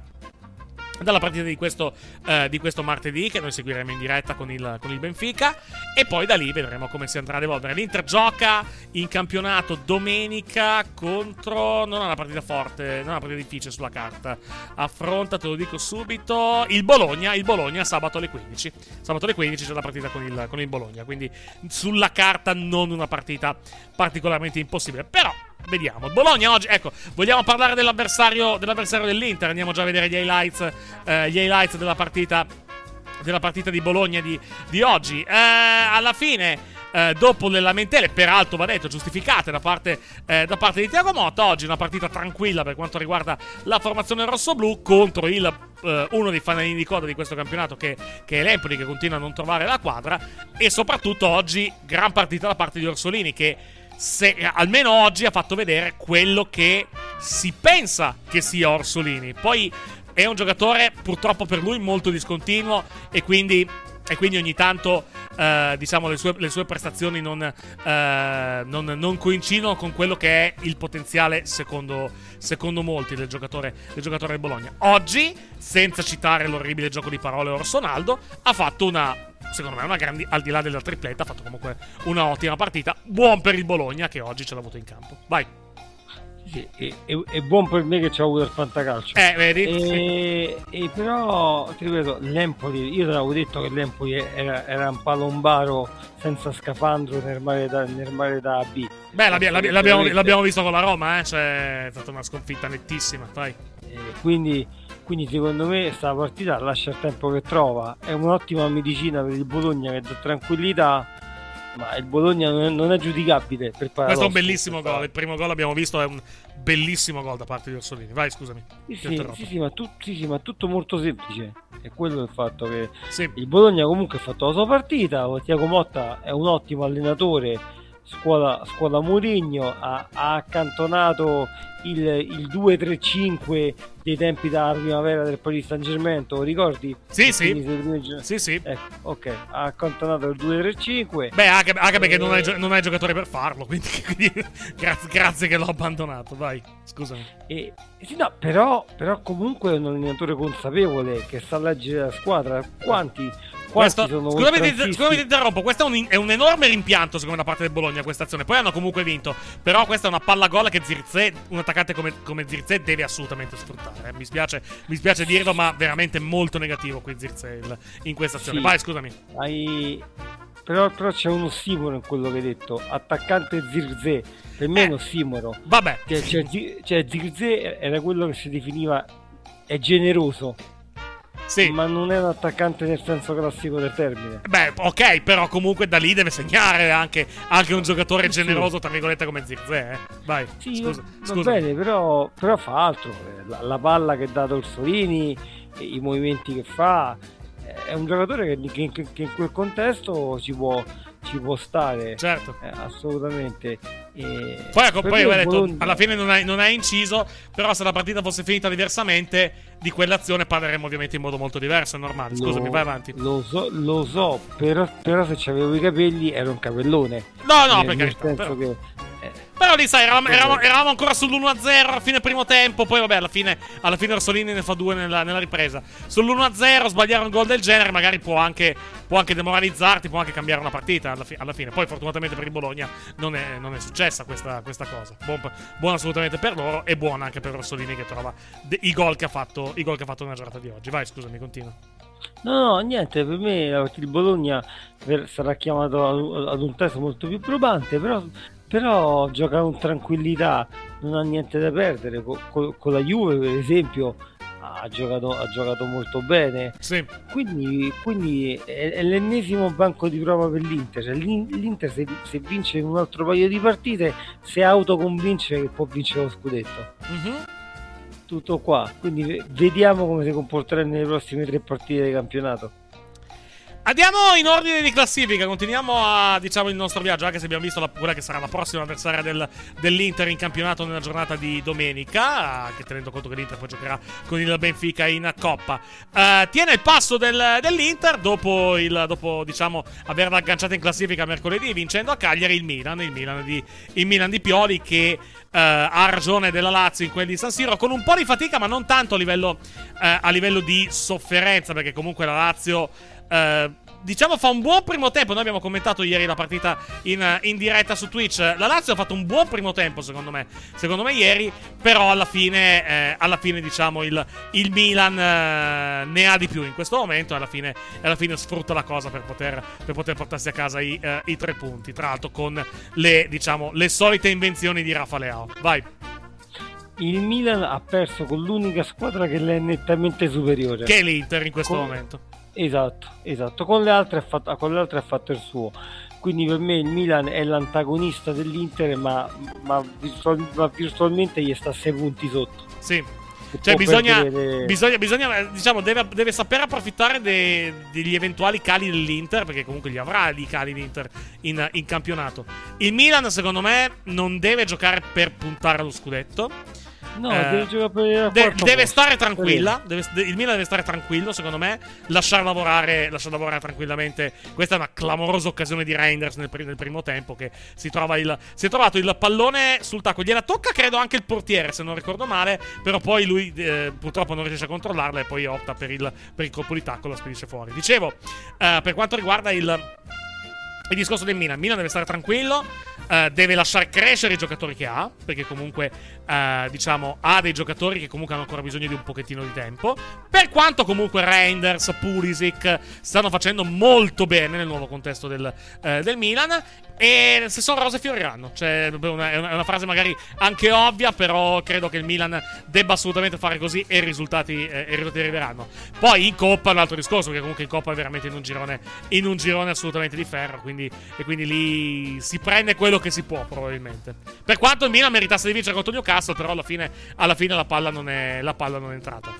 dalla partita di questo, eh, di questo martedì che noi seguiremo in diretta con il, con il Benfica e poi da lì vedremo come si andrà ad evolvere. L'Inter gioca in campionato domenica contro... non è una partita forte, non è una partita difficile sulla carta. Affronta, te lo dico subito, il Bologna, il Bologna sabato alle 15. Sabato alle 15 c'è la partita con il, con il Bologna, quindi sulla carta non una partita particolarmente impossibile, però... Vediamo. Bologna oggi, ecco, vogliamo parlare dell'avversario, dell'avversario dell'Inter. Andiamo già a vedere gli highlights, eh, gli highlights della partita, della partita di Bologna di, di oggi. Eh, alla fine, eh, dopo le lamentele, peraltro va detto, giustificate da parte, eh, da parte di Tiago Motta, oggi una partita tranquilla per quanto riguarda la formazione rossoblù contro il, eh, uno dei fanalini di coda di questo campionato che, che è l'Empoli, che continua a non trovare la quadra. E soprattutto oggi, gran partita da parte di Orsolini che se, almeno oggi ha fatto vedere quello che si pensa che sia Orsolini. Poi è un giocatore purtroppo per lui molto discontinuo e quindi, e quindi ogni tanto eh, diciamo le sue, le sue prestazioni non, eh, non- non coincidono con quello che è il potenziale secondo, secondo molti del giocatore, del giocatore del Bologna. Oggi, senza citare l'orribile gioco di parole Orsonaldo, ha fatto una secondo me una grande al di là della tripletta ha fatto comunque una ottima partita. Buon per il Bologna che oggi ce l'ha avuto in campo. Vai Sì, e, e- è buon per me che c'ho avuto il fantacalcio. Eh, vedi? E, e però, ti ripeto, l'Empoli, io te l'avevo detto che l'Empoli era, era un palombaro senza scafandro nel mare da, nel mare da B. beh l'abbia- l'abbia- l'abbiamo, l'abbiamo visto con la Roma eh? cioè, è stata una sconfitta nettissima vai Eh, quindi, quindi secondo me sta partita lascia il tempo che trova. È un'ottima medicina per il Bologna che dà tranquillità, ma il Bologna non è, giudicabile per paradosso. questo è un bellissimo gol il primo gol abbiamo visto è un bellissimo gol da parte di Orsolini vai scusami Sì, sì, sì, ma tu- sì, ma tutto molto semplice. È quello il fatto che il Bologna comunque ha fatto la sua partita. Tiago Motta è un ottimo allenatore. Scuola, scuola Mourinho ha, ha accantonato il, il 2-3-5 dei tempi della primavera del Paris Saint Germain. Lo ricordi? Sì, sì. Gio- Sì, sì. Ecco, ok, ha accantonato il 2-3-5. Beh, anche, anche perché non hai, Eh, non hai giocatori per farlo. Quindi, quindi grazie, grazie che l'ho abbandonato. Vai, scusami. E, sì, no, però, però comunque è un allenatore consapevole che sa leggere la squadra. Quanti Questo- scusami, ti, scusami ti interrompo. Questo è un, è un enorme rimpianto, secondo me, da parte del Bologna. Questa azione. Poi hanno comunque vinto. Però questa è una palla gol che Zirze, un attaccante come, come Zirze, deve assolutamente sfruttare. eh. Mi spiace, mi spiace dirlo, ma veramente molto negativo qui Zirze in questa azione. Sì. Vai, scusami. Hai- Però, però c'è uno ossimoro in quello che hai detto. Attaccante Zirze. Per me è un ossimoro. Eh. Vabbè. Cioè, cioè, cioè, Zirze era quello che si definiva è generoso. Ma non è un attaccante nel senso classico del termine. Beh, ok, però comunque da lì deve segnare anche, anche un giocatore Sì, sì. generoso, tra virgolette, come Zirze. Eh. Vai, Sì, scusa. va scusa. bene, però, però fa altro. Eh, La, la palla che dà Orsolini, eh, i movimenti che fa. eh, È un giocatore che, che- che in quel contesto ci può, ci può stare. Certo. Eh, assolutamente. E Poi, ecco, poi detto, Bologna- alla fine non hai, non hai inciso, però se la partita fosse finita diversamente, di quell'azione parleremmo ovviamente in modo molto diverso, è normale. Scusami, Lo- vai avanti. Lo so, lo so, però, però se avevo i capelli era un capellone. No, no, Nel- per nel senso però- che- Però lì, sai, eravamo, Eh, eravamo- eravamo ancora sull'1-0 alla fine primo tempo. Poi, vabbè, alla fine, alla fine Orsolini ne fa due nella, nella ripresa. Sull'1-0, sbagliare un gol del genere, magari può anche, può anche demoralizzarti, può anche cambiare una partita alla, fi- alla fine. Poi, fortunatamente per il Bologna, non è, non è successa questa, questa cosa. Buon, buona assolutamente per loro e buona anche per Orsolini che trova de- i gol che, ha fatto, i gol che ha fatto nella giornata di oggi. Vai, scusami, continua. No, no, niente, per me la partita di Bologna sarà chiamato ad, un testo molto più probante, però, però gioca con tranquillità, non ha niente da perdere. Co- co- con la Juve, per esempio, ha giocato, ha giocato molto bene. Quindi, quindi è, è l'ennesimo banco di prova per l'Inter. L'In- L'Inter se, se vince un altro paio di partite si autoconvince che può vincere lo scudetto. Mhm. Tutto qua. Quindi ve- vediamo come si comporterà nelle prossime tre partite di campionato. Andiamo in ordine di classifica, continuiamo a, diciamo, il nostro viaggio, anche se abbiamo visto la, quella che sarà la prossima avversaria del- dell'Inter in campionato nella giornata di domenica, anche tenendo conto che l'Inter poi giocherà con il Benfica in Coppa. Eh, tiene il passo del- dell'Inter dopo, il, dopo diciamo, averla agganciata in classifica mercoledì, vincendo a Cagliari il Milan, il Milan di, il Milan di Pioli che eh, ha ragione della Lazio in quelli di San Siro, con un po' di fatica, ma non tanto a livello, eh, a livello di sofferenza, perché comunque la Lazio... eh, diciamo fa un buon primo tempo. Noi abbiamo commentato ieri la partita in, in diretta su Twitch. La Lazio ha fatto un buon primo tempo, secondo me. Secondo me ieri, però alla fine, eh, alla fine diciamo, il, il Milan eh, ne ha di più in questo momento. Alla fine, alla fine sfrutta la cosa per poter, per poter portarsi a casa i, eh, i tre punti. Tra l'altro, con le, diciamo, le solite invenzioni di Rafa Leao. Vai. Il Milan ha perso con l'unica squadra che le è nettamente superiore. Che è l'Inter in questo Con- momento. Esatto, esatto. Con le, altre ha fatto, con le altre ha fatto il suo. Quindi per me il Milan è l'antagonista dell'Inter, ma, ma, virtual- ma virtualmente gli sta a 6 punti sotto. Sì. Cioè, bisogna, le- bisogna, bisogna, diciamo, deve, deve saper approfittare de- degli eventuali cali dell'Inter, perché comunque li avrà i cali l'Inter in, in campionato. Il Milan, secondo me, non deve giocare per puntare allo scudetto. No, Eh, deve giocare de- deve stare tranquilla. deve- de- il Milan deve stare tranquillo, secondo me. Lasciare lavorare, lasciare lavorare tranquillamente. Questa è una clamorosa occasione di Reinders nel, pri- nel primo tempo. Che si, trova il, si è trovato il pallone sul tacco. Gliela tocca, credo, anche il portiere, se non ricordo male. Però poi lui eh, purtroppo non riesce a controllarla e poi opta per il, per il colpo di tacco la spedisce fuori. Dicevo, eh, per quanto riguarda il. Il discorso del Milan, Milan deve stare tranquillo, eh, deve lasciare crescere i giocatori che ha, perché comunque, eh, diciamo, ha dei giocatori che comunque hanno ancora bisogno di un pochettino di tempo. Per quanto comunque Reinders, Pulisic stanno facendo molto bene nel nuovo contesto del, eh, del Milan, e se sono rose fioriranno. Cioè, è una, è una- frase magari anche ovvia, però credo che il Milan debba assolutamente fare così e i risultati, eh, i risultati arriveranno. Poi in Coppa è un altro discorso, perché comunque in Coppa è veramente in un girone, in un girone assolutamente di ferro, quindi, e quindi lì si prende quello che si può probabilmente. Per quanto il Milan meritasse di vincere contro Newcastle, però alla fine, alla fine la, palla non è, la palla non è entrata.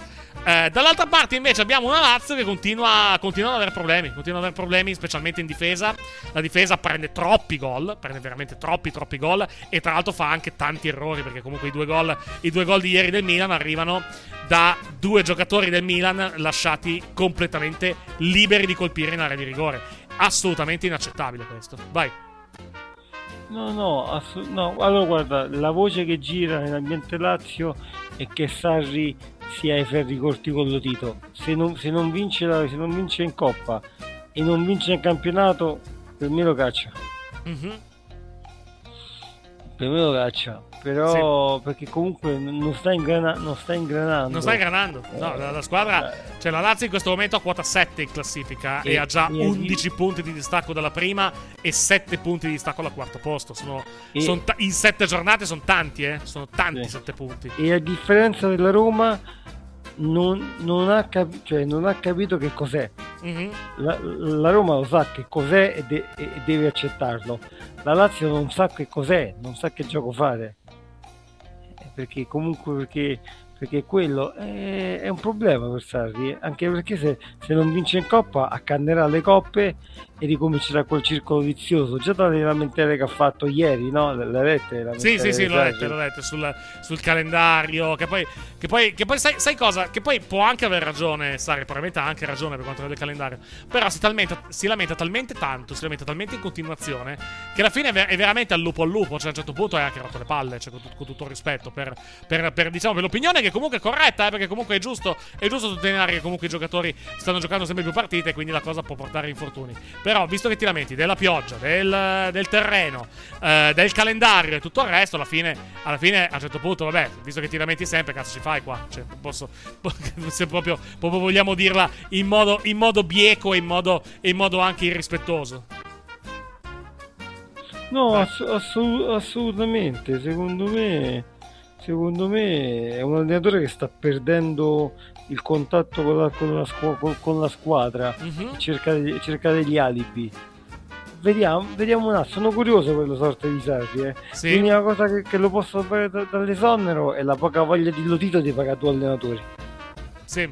Eh, dall'altra parte invece abbiamo una Lazio che continua, continua ad avere problemi, continua ad avere problemi specialmente in difesa. La difesa prende troppi gol, prende veramente troppi troppi gol e tra l'altro fa anche tanti errori perché comunque i due gol, i due gol di ieri del Milan arrivano da due giocatori del Milan lasciati completamente liberi di colpire in area di rigore. Assolutamente inaccettabile questo. Vai. No, no, assu- no, allora guarda, la voce che gira nell'ambiente Lazio è che Sarri sia ai ferri corti con lo Tito. Se non, se non vince la- se non vince in Coppa e non vince in campionato, per me lo caccia. Mhm. Per me lo caccia. Però perché comunque non sta, ingrana- non sta ingranando. Non sta ingranando. No, la, la squadra. Cioè, la Lazio in questo momento ha quota 7 in classifica e, E- ha già e- 11 punti di distacco dalla prima e 7 punti di distacco al quarto posto. Sono, E- son ta- in 7 giornate sono tanti, eh. Sono tanti 7 punti. E a differenza della Roma non, non ha, cap- cioè, non ha capito che cos'è. Mhm. La, la Roma lo sa che cos'è e, de- e deve accettarlo. La Lazio non sa che cos'è, non sa che gioco fare. Eh, Perché comunque perché, perché quello è, è un problema per Sarri, anche perché se, se non vince in Coppa accannerà le coppe e ricomincerà quel circolo vizioso. Già dalle lamentele che ha fatto ieri, no? Le, le lette? Le Sì, sì, sì, l'ho letto, l'ho letto sul, sul calendario. Che poi, che poi, che poi sai, sai cosa? Che poi può anche aver ragione, Sari, probabilmente ha anche ragione per quanto riguarda il calendario. Però si, talmente- si lamenta talmente tanto, si lamenta talmente in continuazione, che alla fine è, ver- è veramente al lupo al lupo. Cioè, a un certo punto hai anche rotto le palle, cioè, con, con tutto il rispetto, per, per, per, diciamo, per l'opinione che comunque è corretta, eh, perché comunque è giusto, è giusto sottolineare che comunque i giocatori stanno giocando sempre più partite, e quindi la cosa può portare infortuni. Però, visto che ti lamenti della pioggia, del, del terreno, eh, del calendario e tutto il resto, alla fine, alla fine, a un certo punto, vabbè, visto che ti lamenti sempre, cazzo ci fai qua? Cioè, posso, se proprio, proprio vogliamo dirla in modo, in modo bieco e in modo, in modo anche irrispettoso. No, ass- assolu- assolutamente. Secondo me, secondo me è un allenatore che sta perdendo il contatto con la, con la squa- con- la squadra. Mhm. cerca, cerca degli alibi. Vediamo, vediamo un attimo. Sono curioso per la sorte di Sarri. Eh. Sì. L'unica cosa che, che lo posso fare da- dall'esonero è la poca voglia di Lotito di pagare due allenatori. Sì.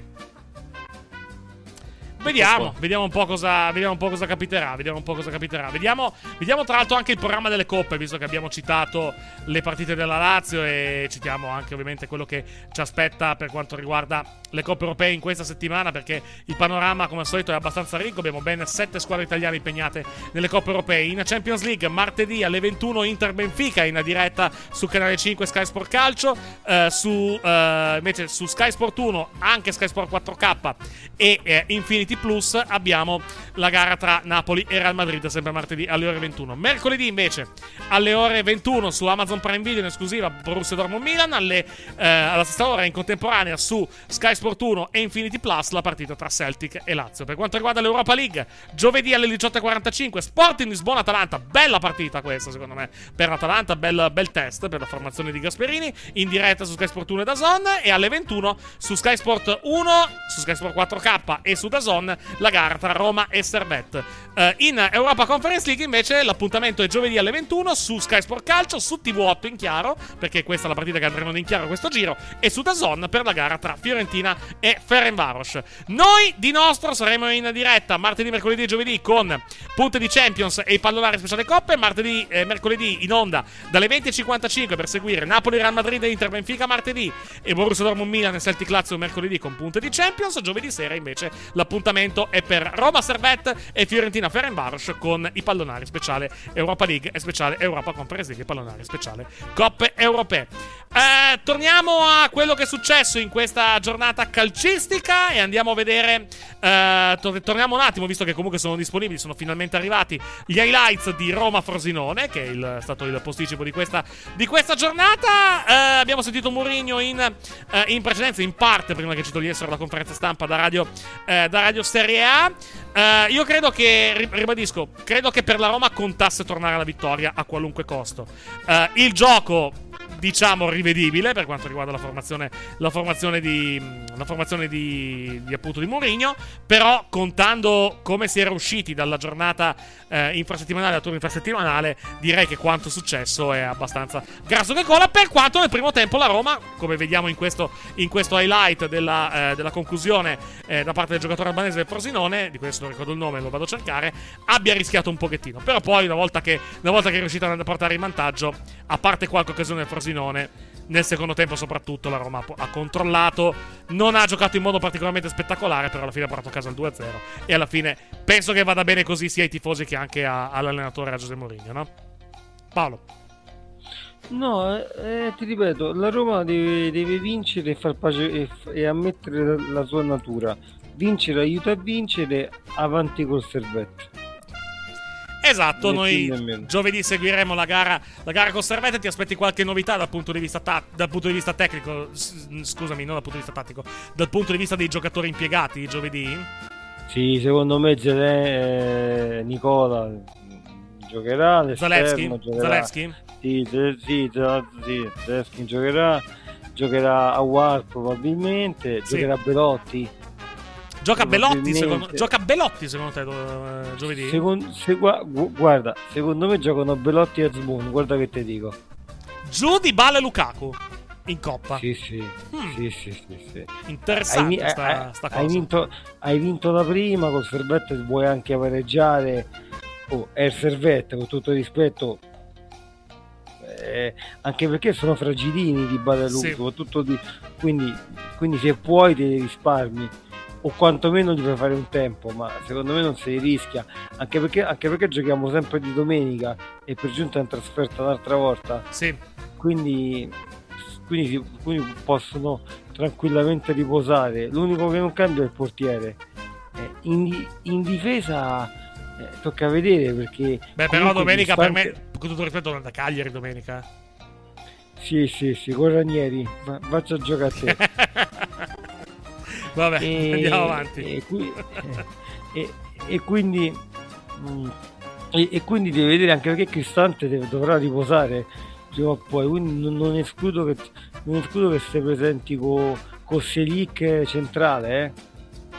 Vediamo, vediamo un, po cosa, vediamo un po' cosa capiterà. Vediamo un po' cosa capiterà. Vediamo, vediamo tra l'altro anche il programma delle coppe, visto che abbiamo citato le partite della Lazio e citiamo anche ovviamente quello che ci aspetta per quanto riguarda le coppe europee in questa settimana, perché il panorama, come al solito, è abbastanza ricco. Abbiamo ben sette squadre italiane impegnate nelle coppe europee. In Champions League, martedì alle 21 Inter Benfica in diretta su canale 5 Sky Sport Calcio. Eh, su, eh, invece su Sky Sport 1 anche Sky Sport 4K e eh, Infinity Plus abbiamo la gara tra Napoli e Real Madrid sempre martedì alle ore 21 mercoledì invece alle ore 21 su Amazon Prime Video in esclusiva Borussia Dortmund Milan alle, eh, alla stessa ora in contemporanea su Sky Sport 1 e Infinity Plus la partita tra Celtic e Lazio. Per quanto riguarda l'Europa League giovedì alle 18.45 Sporting Lisbona-Atalanta bella partita questa secondo me per l'Atalanta. Bel, bel test per la formazione di Gasperini. In diretta su Sky Sport 1 e DAZN e alle 21 su Sky Sport 1 su Sky Sport 4K e su DAZN la gara tra Roma e Servette. Eh, in Europa Conference League invece l'appuntamento è giovedì alle 21 su Sky Sport Calcio su TV8 in chiaro perché questa è la partita che andremo in chiaro questo giro e su DAZN per la gara tra Fiorentina e Ferencvaros noi di nostro saremo in diretta martedì, mercoledì e giovedì con punte di Champions e i pallonari speciale coppe martedì e mercoledì in onda dalle 20.55 per seguire Napoli, Real Madrid e Inter Benfica martedì e Borussia Dortmund Milan e Celtic Lazio mercoledì con punte di Champions giovedì sera invece l'appuntamento è per Roma Servette e Fiorentina Ferencvaros con i pallonari speciale Europa League e speciale Europa Conference League e pallonari speciale Coppe Europee eh, torniamo a quello che è successo in questa giornata calcistica e andiamo a vedere. eh, tor- torniamo un attimo, visto che comunque sono disponibili, sono finalmente arrivati gli highlights di Roma Frosinone, che è il- stato il posticipo di questa, di questa giornata. Eh, abbiamo sentito Mourinho in, eh, in precedenza, in parte, prima che ci togliessero la conferenza stampa da Radio, eh, da radio Serie A. Eh, io credo che, ri- ribadisco, credo che per la Roma contasse tornare alla vittoria a qualunque costo. Eh, il gioco diciamo rivedibile per quanto riguarda la formazione, la formazione di la formazione di, di appunto di Mourinho però contando come si era usciti dalla giornata eh, infrasettimanale al turno infrasettimanale direi che quanto successo è abbastanza grasso che cola per quanto nel primo tempo la Roma come vediamo in questo, in questo highlight della, eh, della conclusione eh, da parte del giocatore albanese del Frosinone di questo non ricordo il nome lo vado a cercare abbia rischiato un pochettino. Però poi una volta che, una volta che è riuscita a portare in vantaggio a parte qualche occasione del Frosinone nel secondo tempo soprattutto la Roma ha controllato non ha giocato in modo particolarmente spettacolare però alla fine ha portato a casa il 2-0 e alla fine penso che vada bene così sia ai tifosi che anche a- all'allenatore a Giuseppe Mourinho no? Paolo No, eh, eh, ti ripeto, la Roma deve, deve vincere e far pace e, e ammettere la, la sua natura. Vincere aiuta a vincere, avanti col servetto. Esatto, noi giovedì seguiremo la gara, la gara con Servette. Ti aspetti qualche novità dal punto di vista, ta- dal punto di vista tecnico? S- scusami, non dal punto di vista tattico, dal punto di vista dei giocatori impiegati giovedì? Sì, secondo me Zele, eh, Nicola giocherà, Zalewski? giocherà. Sì, sì, sì, Zalewski giocherà, giocherà a War probabilmente, Sì. giocherà Belotti. Gioca Belotti, secondo, gioca Belotti secondo te eh, giovedì? Secon- se- gua- gu- guarda, secondo me giocano Belotti e Azmoun, guarda che ti dico. Giù di Bale Lukaku. in Coppa. Sì, sì, Mm. sì, sì, sì, sì. Interessante Hai sta- hai- sta hai vinto, hai vinto la prima col Servette, vuoi anche pareggiare. Oh, è il Servette, con tutto il rispetto. eh, anche perché sono fragilini di Badalù, Sì. soprattutto di, quindi, quindi se puoi te li risparmi o quantomeno gli fai fare un tempo, ma secondo me non se li rischia, anche perché, anche perché giochiamo sempre di domenica e per giunta in trasferta un'altra volta. Sì. Quindi, quindi, si- quindi possono tranquillamente riposare. L'unico che non cambia è il portiere. Eh, in, in difesa eh, tocca vedere perché... Beh, però domenica per Cristante- me, con tutto rispetto, da Cagliari domenica. Sì, sì, sì, con Ranieri, faccia giocare a te. Vabbè, E- andiamo avanti. E, qui- e- e quindi, mm, e, quindi devi vedere anche perché Cristante deve- dovrà riposare prima o poi. Quindi non, non escludo che non escludo che stai presenti con con Selic centrale, eh?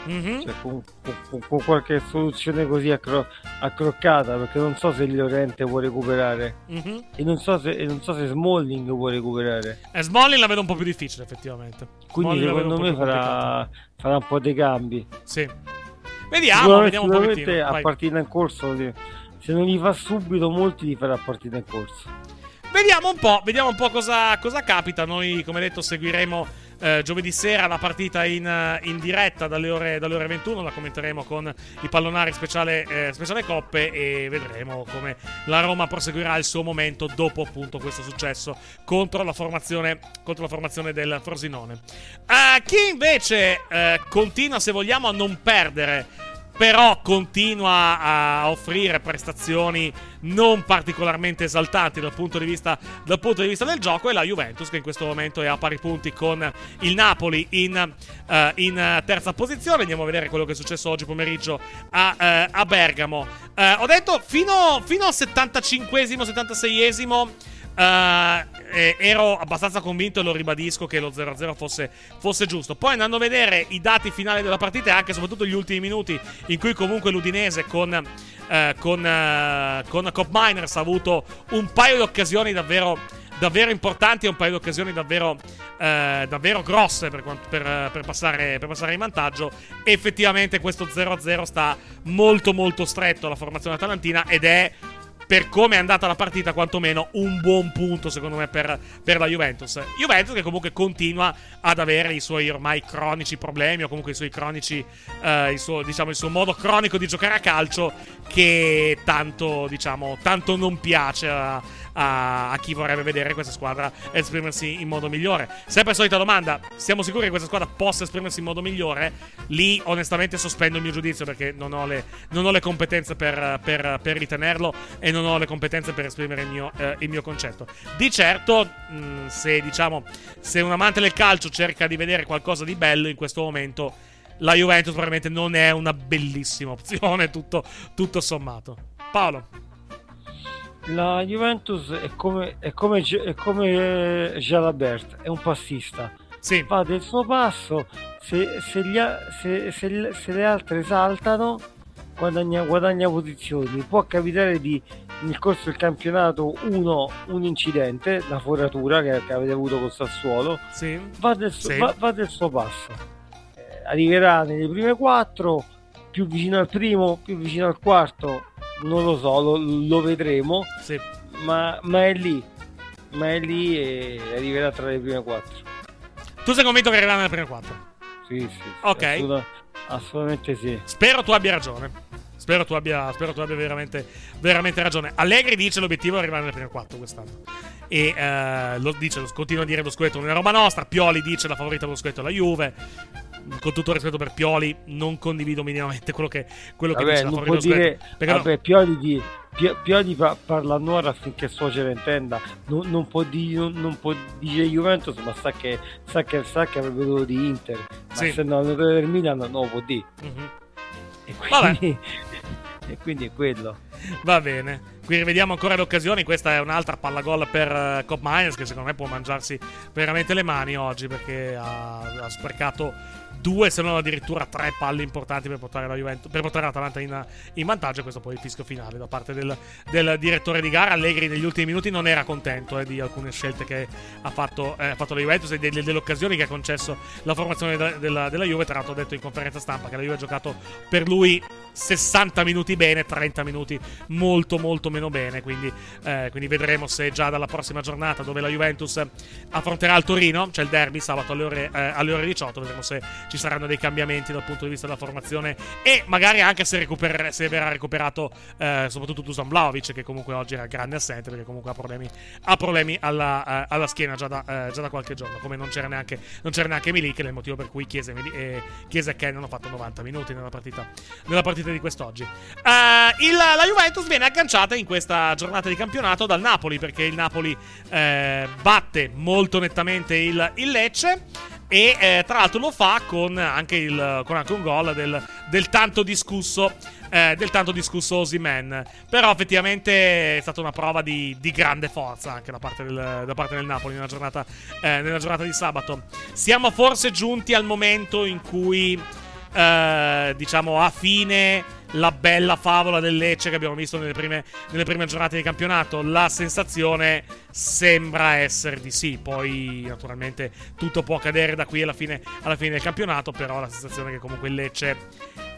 Mhm. Cioè, con, con- con qualche soluzione così accro- accroccata perché non so se Llorente può recuperare Mhm. e, non so se, e non so se Smalling può recuperare Eh, Smalling la vedo un po' più difficile, effettivamente. quindi Smalling secondo me farà, farà un po' dei cambi Sì. Vediamo, vediamo un pochettino. a partita in corso se non li fa subito molti li farà a partita in corso Vediamo un po', vediamo un po' cosa, cosa capita. Noi, come detto, seguiremo eh, giovedì sera la partita in, eh, in diretta dalle ore, dalle ore 21. La commenteremo con i pallonari speciale, eh, speciale coppe e vedremo come la Roma proseguirà il suo momento dopo appunto questo successo contro la formazione, contro la formazione del Frosinone. Eh, chi invece eh, continua, se vogliamo, a non perdere però continua a offrire prestazioni non particolarmente esaltanti dal punto di vista, dal punto di vista del gioco è la Juventus che in questo momento è a pari punti con il Napoli in, eh, in, terza posizione. Andiamo a vedere quello che è successo oggi pomeriggio a, eh, a Bergamo. Eh, ho detto fino, fino al 75esimo 76esimo eh, eh, ero abbastanza convinto e lo ribadisco che lo 0-0 fosse, fosse giusto. Poi andando a vedere i dati finali della partita e anche soprattutto gli ultimi minuti in cui comunque l'Udinese con, eh, con, eh, con Cop Miners ha avuto un paio di occasioni davvero, davvero importanti e un paio di occasioni davvero, eh, davvero grosse per, per, per passare, per passare in vantaggio. Effettivamente questo 0-0 sta molto molto stretto alla formazione atalantina ed è per come è andata la partita, quantomeno un buon punto, secondo me, per, per la Juventus. Juventus che comunque continua ad avere i suoi ormai cronici problemi, o comunque i suoi cronici, eh, il, suo, diciamo, il suo modo cronico di giocare a calcio, che tanto, diciamo, tanto non piace a, a- a chi vorrebbe vedere questa squadra esprimersi in modo migliore. Sempre solita domanda: siamo sicuri che questa squadra possa esprimersi in modo migliore? Lì, onestamente, sospendo il mio giudizio perché non ho le, non ho le competenze per, per- per ritenerlo e non ho le competenze per esprimere il mio, eh, il mio concetto. Di certo, mh, se diciamo, se un amante del calcio cerca di vedere qualcosa di bello in questo momento, la Juventus probabilmente non è una bellissima opzione, tutto, tutto sommato. Paolo. La Juventus è come, è come, è come Jalabert è un passista. Fa del suo passo se, se gli se- se le- altre saltano guadagna, guadagna posizioni. Può capitare di nel corso del campionato uno un incidente la foratura che, che avete avuto con Sassuolo. Sì. va, del suo, Sì. va- va del suo passo. Eh, arriverà nelle prime quattro più vicino al primo più vicino al quarto non lo so lo, lo vedremo Sì. ma, ma è lì ma è lì e arriverà tra le prime quattro Tu sei convinto che arriverà nelle prime quattro? sì sì, sì, Ok. assoluta- assolutamente sì Spero tu abbia ragione. Spero tu abbia, spero tu abbia veramente, veramente ragione. Allegri dice l'obiettivo è arrivare nelle prime quattro quest'anno. E eh, lo dice, lo, continua a dire lo scudetto non è roba nostra. Pioli dice la favorita dello scudetto è la Juve. Con tutto il rispetto per Pioli, non condivido minimamente quello che, quello che Vabbè, dice la non dello dire. Perché no- vabbè, Pioli, di, Pio- Pioli pa- parla a nuora affinché suocera intenda. Non, non può dire non, non può dire Juventus, ma sa che, sa che, sa che avrebbe dovuto di Inter. Ma Sì. essendo allenatore del Milan, non può dire. Mhm. E quindi, e quindi è quello. Va bene. Qui rivediamo ancora le occasioni. Questa è un'altra palla gol per uh, Cop Miners che secondo me può mangiarsi veramente le mani oggi perché ha, ha sprecato due se non addirittura tre palle importanti per portare la Juventus, per portare l'Atalanta in, in vantaggio questo poi è il fischio finale da parte del, del direttore di gara. Allegri negli ultimi minuti non era contento eh, di alcune scelte che ha fatto, eh, fatto la Juventus e delle, delle, occasioni che ha concesso la formazione della, della, della Juve. Tra l'altro ha detto in conferenza stampa che la Juve ha giocato per lui 60 minuti bene 30 minuti molto molto meno bene. Quindi, eh, quindi vedremo se già dalla prossima giornata dove la Juventus affronterà il Torino c'è il derby sabato alle ore, eh, alle ore 18 vedremo se ci saranno dei cambiamenti dal punto di vista della formazione e magari anche se, recuper- se verrà recuperato eh, soprattutto Dusan Vlaovic che comunque oggi era grande assente perché comunque ha problemi, ha problemi alla, uh, alla, schiena già da, uh, già da, qualche giorno come non c'era neanche, non c'era neanche Milik è il motivo per cui Chiesa e, Chiesa e Ken hanno fatto 90 minuti nella partita, nella partita di quest'oggi. Uh, il, la Juventus viene agganciata in questa giornata di campionato dal Napoli perché il Napoli batte molto nettamente il, il Lecce e eh, tra l'altro lo fa con anche, il, con anche un gol del, del, tanto discusso eh, del tanto discusso Osimen. Però effettivamente è stata una prova di, di grande forza anche da parte del, da parte del Napoli nella giornata, eh, nella giornata di sabato. Siamo forse giunti al momento in cui eh, diciamo a fine la bella favola del Lecce che abbiamo visto nelle prime, nelle prime giornate di campionato. La sensazione sembra essere di sì. Poi, naturalmente, tutto può accadere da qui alla fine, alla fine del campionato. Però la sensazione è che comunque il Lecce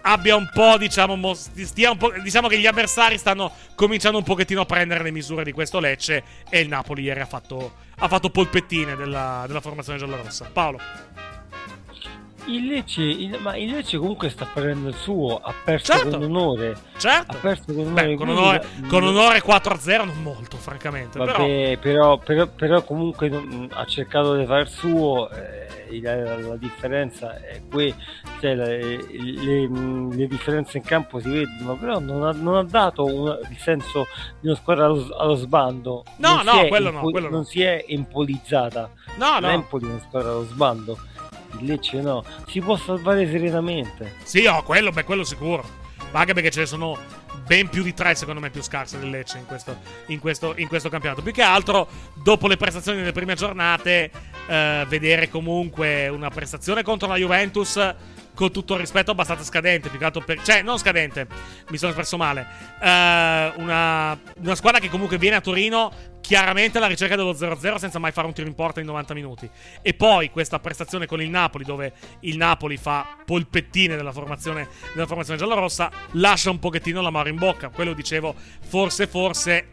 abbia un po', diciamo, un po', diciamo che gli avversari stanno cominciando un pochettino a prendere le misure di questo Lecce. E il Napoli ieri ha fatto, ha fatto polpettine della, della formazione giallorossa. Paolo. Il Lecce, il, ma il Lecce comunque sta prendendo il suo, ha perso certo. con onore. Certo. Ha perso con onore. Beh, con onore, con onore 4-0 non molto, francamente. Vabbè, però, però, però comunque non, ha cercato di fare il suo. Eh, la, la, differenza è qui, cioè, le, le, le, differenze in campo si vedono, però non ha, non ha dato una, il senso di una squadra allo, allo sbando. No, non no, quello impo- no, quello non no. si è impolizzata. No, no. L'Empoli è una squadra allo sbando il Lecce no, si può salvare serenamente. Sì, oh, quello, beh, quello sicuro. Anche perché ce ne sono ben più di tre, secondo me, più scarse del Lecce in questo, in questo, in questo campionato. Più che altro, dopo le prestazioni delle prime giornate, eh, vedere comunque una prestazione contro la Juventus con tutto il rispetto abbastanza scadente, più che altro per... Cioè, non scadente, mi sono espresso male. Uh, una, una, squadra che comunque viene a Torino chiaramente alla ricerca dello 0-0 senza mai fare un tiro in porta in 90 minuti. E poi questa prestazione con il Napoli, dove il Napoli fa polpettine della formazione, della formazione giallorossa, lascia un pochettino la mano in bocca. Quello dicevo, forse, forse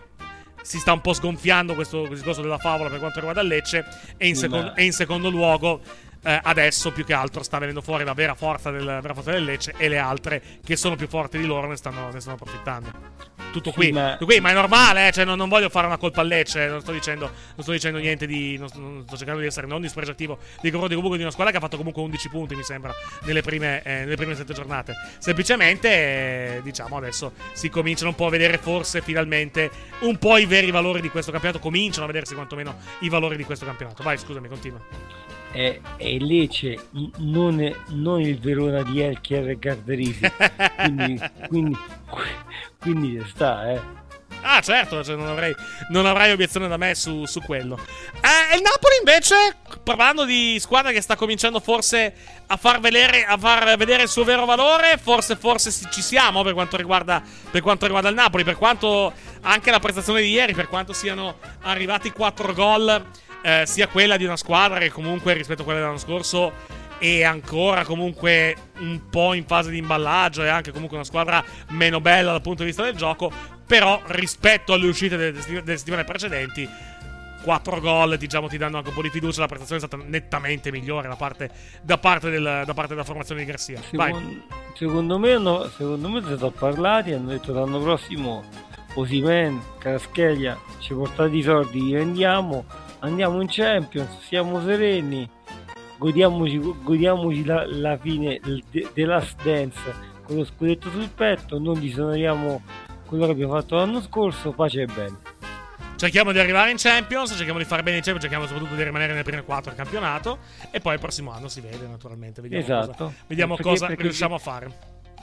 si sta un po' sgonfiando questo, discorso della favola per quanto riguarda il Lecce e in, secondo, e in secondo luogo eh, adesso più che altro sta venendo fuori la vera forza, del, vera forza del Lecce e le altre che sono più forti di loro ne stanno, ne stanno approfittando. Tutto qui. Sì, ma... Tutto qui, ma è normale, eh? cioè, non, non, voglio fare una colpa al Lecce, non sto dicendo, non sto dicendo niente di. Non sto, non sto, cercando di essere non dispregiativo di confronti comunque di una squadra che ha fatto comunque 11 punti, mi sembra, nelle prime, eh, nelle prime 7 giornate. Semplicemente, eh, diciamo, adesso si cominciano un po' a vedere forse finalmente un po' i veri valori di questo campionato. Cominciano a vedersi quantomeno i valori di questo campionato. Vai, scusami, continua è, è Lecce, non, è, non, il Verona di Elchier e Gardarisi. quindi, quindi, quindi sta, eh. Ah, certo, cioè non, avrei, non, avrai obiezione da me su, su quello. Eh, il Napoli, invece, parlando di squadra che sta cominciando forse a far, vedere, a far vedere il suo vero valore, forse, forse ci siamo per quanto, riguarda, per quanto riguarda il Napoli. Per quanto anche la prestazione di ieri, per quanto siano arrivati 4 gol eh, sia quella di una squadra che comunque rispetto a quella dell'anno scorso è ancora comunque un po' in fase di imballaggio e anche comunque una squadra meno bella dal punto di vista del gioco, però rispetto alle uscite delle, delle settimane precedenti 4 gol diciamo ti danno anche un po' di fiducia la prestazione è stata nettamente migliore da parte, da parte, del, da parte della formazione di Garcia. Secondo, secondo, me secondo me sono parlati hanno detto l'anno prossimo Osimen, Caraschelia ci portate i soldi li vendiamo andiamo in Champions, siamo sereni, godiamoci, godiamoci la, la fine della Last Dance con lo scudetto sul petto, non disonoriamo quello che abbiamo fatto l'anno scorso, pace e bene. Cerchiamo di arrivare in Champions, cerchiamo di fare bene in Champions, cerchiamo soprattutto di rimanere nelle prime 4 del campionato e poi il prossimo anno si vede naturalmente, vediamo esatto. cosa, vediamo perché, cosa perché, riusciamo a fare.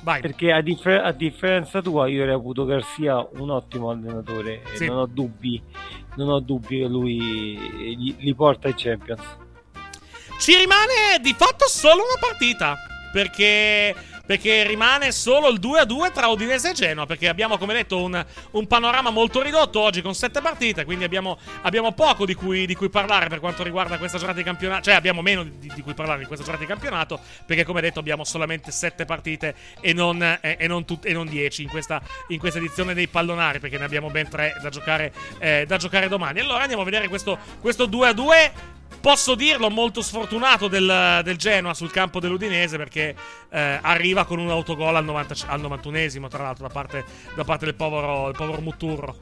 Vai. Perché a, differ- a, differenza tua io reputo Garcia un ottimo allenatore sì. e non ho dubbi, non ho dubbi che lui li, porta ai Champions. Ci rimane di fatto solo una partita. Perché perché rimane solo il 2-2 tra Udinese e Genoa, perché abbiamo, come detto, un, un panorama molto ridotto oggi con sette partite, quindi abbiamo, abbiamo poco di cui, di cui, parlare per quanto riguarda questa giornata di campionato, cioè abbiamo meno di, di, cui parlare in questa giornata di campionato, perché come detto abbiamo solamente sette partite e non, eh, e non, tut- e non dieci in questa, in questa, edizione dei pallonari, perché ne abbiamo ben tre da giocare, eh, da giocare domani. Allora andiamo a vedere questo, questo 2-2 posso dirlo, molto sfortunato del, del, Genoa sul campo dell'Udinese perché eh, arriva con un autogol al, 90, al 91esimo, tra l'altro, da parte, da parte del, povero, del povero Muturro.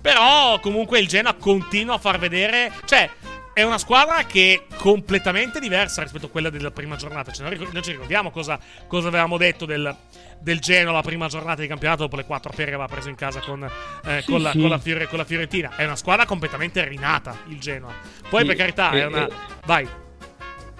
Però comunque il Genoa continua a far vedere... Cioè, è una squadra che è completamente diversa rispetto a quella della prima giornata. Cioè, noi, ci ricordiamo cosa, cosa avevamo detto del, del Genoa la prima giornata di campionato dopo le quattro pere che aveva preso in casa con, eh, sì, con, la, sì. con, la Fiore, con, la, Fiorentina. È una squadra completamente rinata il Genoa. Poi, sì, per carità, è una. Vai.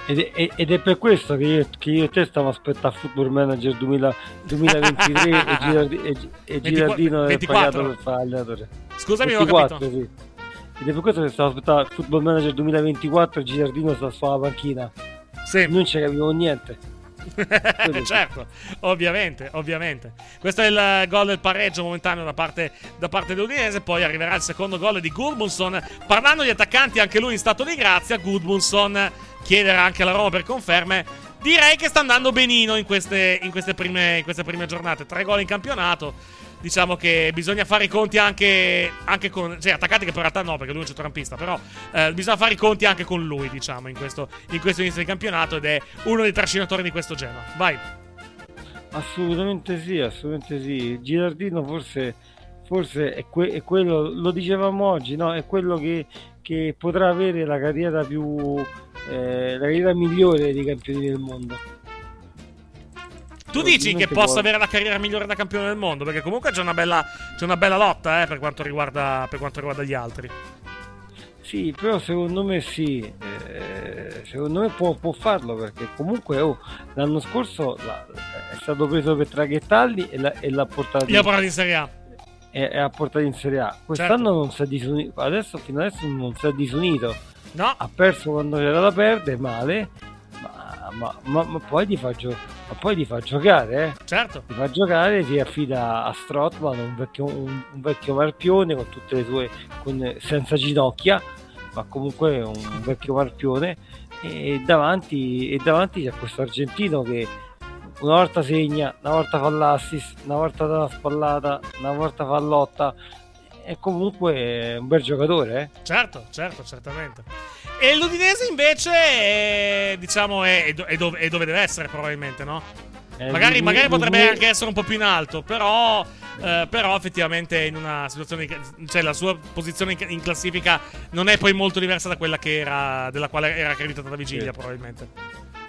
Ed è, ed è, per questo che io, che io e te stavo aspettando Football Manager 2000, 2023 e, Girardi, e, e Girardino 24, è pagato per fare allenatore. Scusami, 24, ho capito. Sì. Ed è per questo che stavo aspettando Football Manager 2024 Girardino sta sulla panchina. Sì. Non ci capivo niente. certo, ovviamente, ovviamente. Questo è il gol del pareggio momentaneo da parte, da parte dell'Udinese. Poi arriverà il secondo gol di Gudmundsson. Parlando di attaccanti, anche lui in stato di grazia. Gudmundsson chiederà anche alla Roma per conferme. Direi che sta andando benino in queste, in queste, prime, in queste prime giornate. Tre gol in campionato diciamo che bisogna fare i conti anche, anche con. Cioè, attaccati che per realtà no, perché lui è un centrocampista. Però eh, bisogna fare i conti anche con lui, diciamo, in questo, in questo inizio di campionato. Ed è uno dei trascinatori di questo Genoa. Vai. Assolutamente sì, assolutamente sì. Girardino forse, forse è, que- è, quello, lo dicevamo oggi, no? È quello che, che potrà avere la carriera più. Eh, la carriera migliore dei campioni del mondo tu dici che possa vuole. avere la carriera migliore da campione del mondo? Perché comunque c'è una bella, c'è una bella lotta eh, per, quanto riguarda, per quanto riguarda gli altri. Sì, però secondo me sì, eh, secondo me può, può, farlo perché comunque oh, l'anno scorso la, è stato preso per traghettarli e, la, e l'ha portato in, in Serie A. E, ha portato in Serie A. Quest'anno certo. non si è disunito, adesso fino adesso non si è disunito. No. Ha perso quando c'era da perdere, male, ma, ma, ma, ma poi ti fa giocare ma poi ti fa giocare, eh? Certo. Ti fa giocare, ti affida a Strotman, un vecchio, un, un vecchio marpione con tutte le sue, con, senza ginocchia, ma comunque un vecchio marpione. E davanti, e davanti c'è questo argentino che una volta segna, una volta fa l'assist, una volta dà la spallata, una volta fa lotta. È comunque un bel giocatore, eh? Certo, certo, certamente. E l'Udinese invece è, diciamo, è, è, dove, è dove, deve essere probabilmente, no? Eh, magari, magari potrebbe anche essere un po' più in alto, però, eh, però effettivamente in una situazione, cioè la sua posizione in, classifica non è poi molto diversa da quella che era, della quale era accreditata Vigilia sì. probabilmente.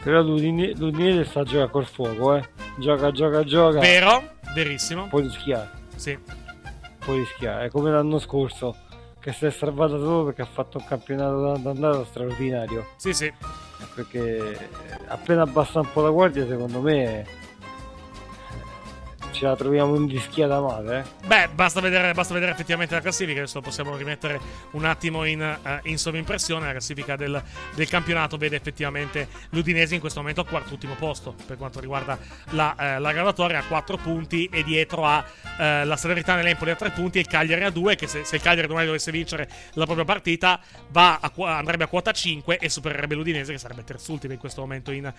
Però l'Udinese, l'Udinese sta a giocare col fuoco, eh. Gioca, gioca, gioca. Vero, verissimo. Poi rischiare. Sì. Poi rischiare, è come l'anno scorso che si è salvata solo perché ha fatto un campionato d'andata straordinario. Sì, sì. Perché appena abbassa un po' la guardia, secondo me ce la troviamo invischiata male. Eh? Beh, basta vedere, basta vedere, effettivamente la classifica. Adesso possiamo rimettere un attimo in, uh, in sovimpressione. La classifica del, del, campionato vede effettivamente l'Udinese in questo momento al quarto ultimo posto per quanto riguarda la, uh, la graduatoria a 4 punti e dietro a uh, la Salernitana e a 3 punti e il Cagliari a 2 che se, se, il Cagliari domani dovesse vincere la propria partita a, andrebbe a quota 5 e supererebbe l'Udinese che sarebbe terzultimo in questo momento in,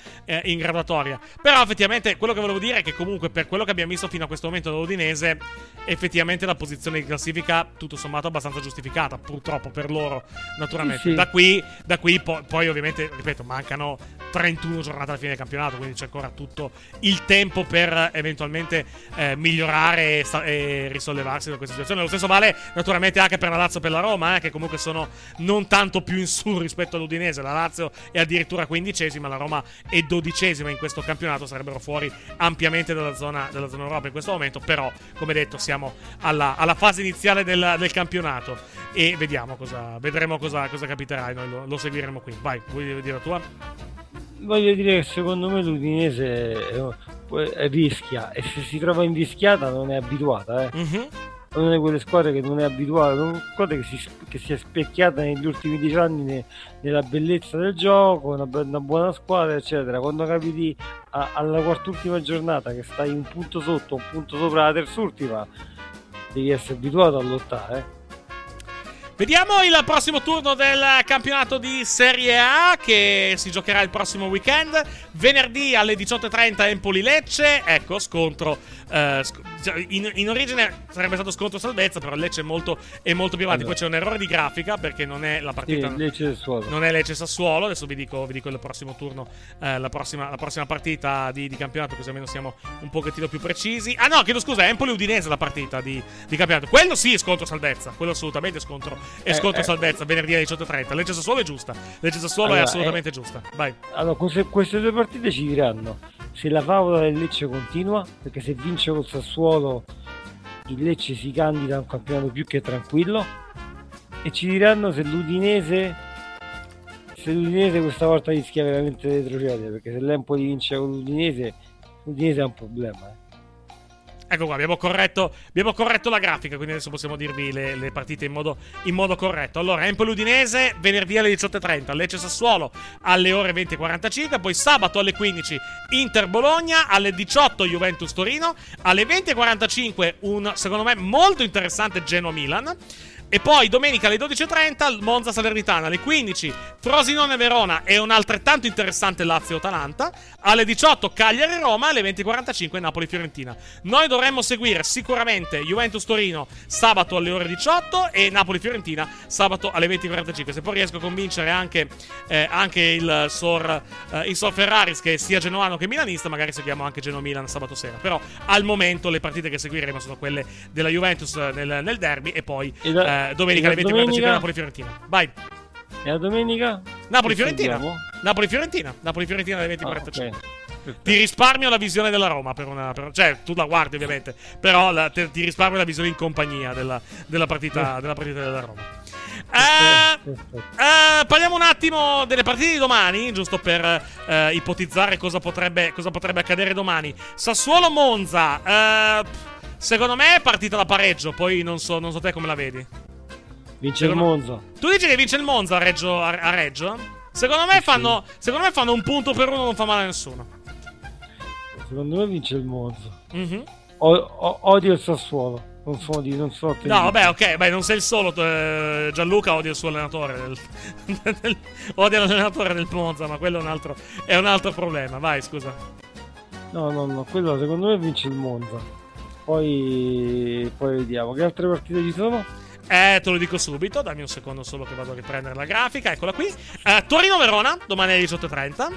in graduatoria. Però effettivamente quello che volevo dire è che comunque per quello che abbiamo visto fino a questo momento dall'Udinese, effettivamente la posizione di classifica tutto sommato abbastanza giustificata, purtroppo per loro, naturalmente. Sì. Da qui, da qui po- poi ovviamente, ripeto, mancano 31 giornate alla fine del campionato, quindi c'è ancora tutto il tempo per eventualmente eh, migliorare e, e, risollevarsi da questa situazione. Lo stesso vale naturalmente anche per la Lazio e per la Roma, eh, che comunque sono non tanto più in su rispetto all'Udinese. La Lazio è addirittura quindicesima, la Roma è dodicesima in questo campionato, sarebbero fuori ampiamente dalla zona, dalla zona Europa in questo momento, però come detto siamo alla, alla fase iniziale del, del, campionato e vediamo cosa, vedremo cosa, cosa capiterà noi lo, lo seguiremo qui. Vai, vuoi dire la tua? Voglio dire che secondo me l'Udinese rischia e se si trova invischiata non è abituata. Eh. Mm-hmm. è una di quelle squadre che non è abituata, è una squadra che si, che si è specchiata negli ultimi dieci anni ne- nella bellezza del gioco, una, una buona squadra, eccetera. Quando capiti a- alla quart'ultima giornata che stai un punto sotto, un punto sopra la terz'ultima, devi essere abituato a lottare. Vediamo il prossimo turno del campionato di Serie A che si giocherà il prossimo weekend. Venerdì alle 18.30 Empoli-Lecce. Ecco, scontro. eh, cioè, in, in origine sarebbe stato scontro salvezza, però Lecce è molto, è molto più avanti. Poi c'è un errore di grafica perché non è la partita. Sì, Lecce Sassuolo. Non è Lecce Sassuolo. Adesso vi dico, vi dico il prossimo turno, eh, la, prossima, la prossima partita di, di campionato, così almeno siamo un pochettino più precisi. Ah, no, chiedo scusa, è Empoli Udinese la partita di, di campionato. Quello sì è scontro salvezza. Quello assolutamente è scontro, è Eh, scontro eh. salvezza. Venerdì alle 18.30. Lecce Sassuolo è giusta. Lecce Sassuolo Allora, è assolutamente eh, giusta. Vai. Allora, queste, queste due partite ci diranno se la favola del Lecce continua, perché se vince col Sassuolo il Lecce si candida a un campionato più che tranquillo, e ci diranno se l'Udinese se l'Udinese questa volta rischia veramente di retrocedere, perché se l'Empoli vince con l'Udinese, l'Udinese ha un problema. eh. Ecco qua, abbiamo corretto, abbiamo corretto la grafica, quindi adesso possiamo dirvi le, le partite in modo, in modo corretto. Allora, Empoli Udinese, venerdì alle 18.30, Lecce Sassuolo alle ore 20.45, poi sabato alle 15 Inter Bologna, alle 18 Juventus Torino, alle 20.45 un, secondo me, molto interessante Genoa Milan. E poi domenica alle 12.30 Monza Salernitana, alle 15 Frosinone Verona e un altrettanto interessante Lazio Atalanta, alle 18 Cagliari Roma, alle 20.45 Napoli Fiorentina. Noi dovremmo seguire sicuramente Juventus Torino sabato alle ore 18 e Napoli Fiorentina sabato alle 20.45. Se poi riesco a convincere anche, eh, anche il, Sor, eh, il Sor Ferraris che sia genoano che milanista, magari seguiamo anche Genoa Milan sabato sera. Però al momento le partite che seguiremo sono quelle della Juventus nel, nel derby e poi E la- eh, domenica alle la 20.45 domenica? Napoli Fiorentina. Vai. E la domenica? Napoli Che Fiorentina. seguiamo? Napoli Fiorentina. Napoli Fiorentina alle 20.45. Ah, ok. Ti risparmio la visione della Roma per una. per- cioè, tu la guardi ovviamente. Però la- te- ti risparmio la visione in compagnia della, della partita, della partita della Roma. Eh, eh, parliamo un attimo delle partite di domani, giusto per eh, ipotizzare cosa potrebbe, cosa potrebbe accadere domani. Sassuolo-Monza. secondo me è partita da pareggio, poi non so, non so te come la vedi. Vince il Monza. Tu dici che vince il Monza a Reggio? A, a Reggio? Secondo me, fanno, secondo me fanno un punto per uno, non fa male a nessuno. Secondo me vince il Monza. Mhm. O- o- odio il Sassuolo. Non so di non so No, vabbè, ok, beh, non sei il solo. eh, Gianluca odia il suo allenatore. del- del- odia l'allenatore del Monza, ma quello è un altro, è un altro problema. Vai, scusa. No, no, no, quello secondo me vince il Monza. Poi, poi vediamo. Che altre partite ci sono? Eh, te lo dico subito. Dammi un secondo solo che vado a riprendere la grafica. Eccola qui. Eh, Torino-Verona, domani alle 18.30.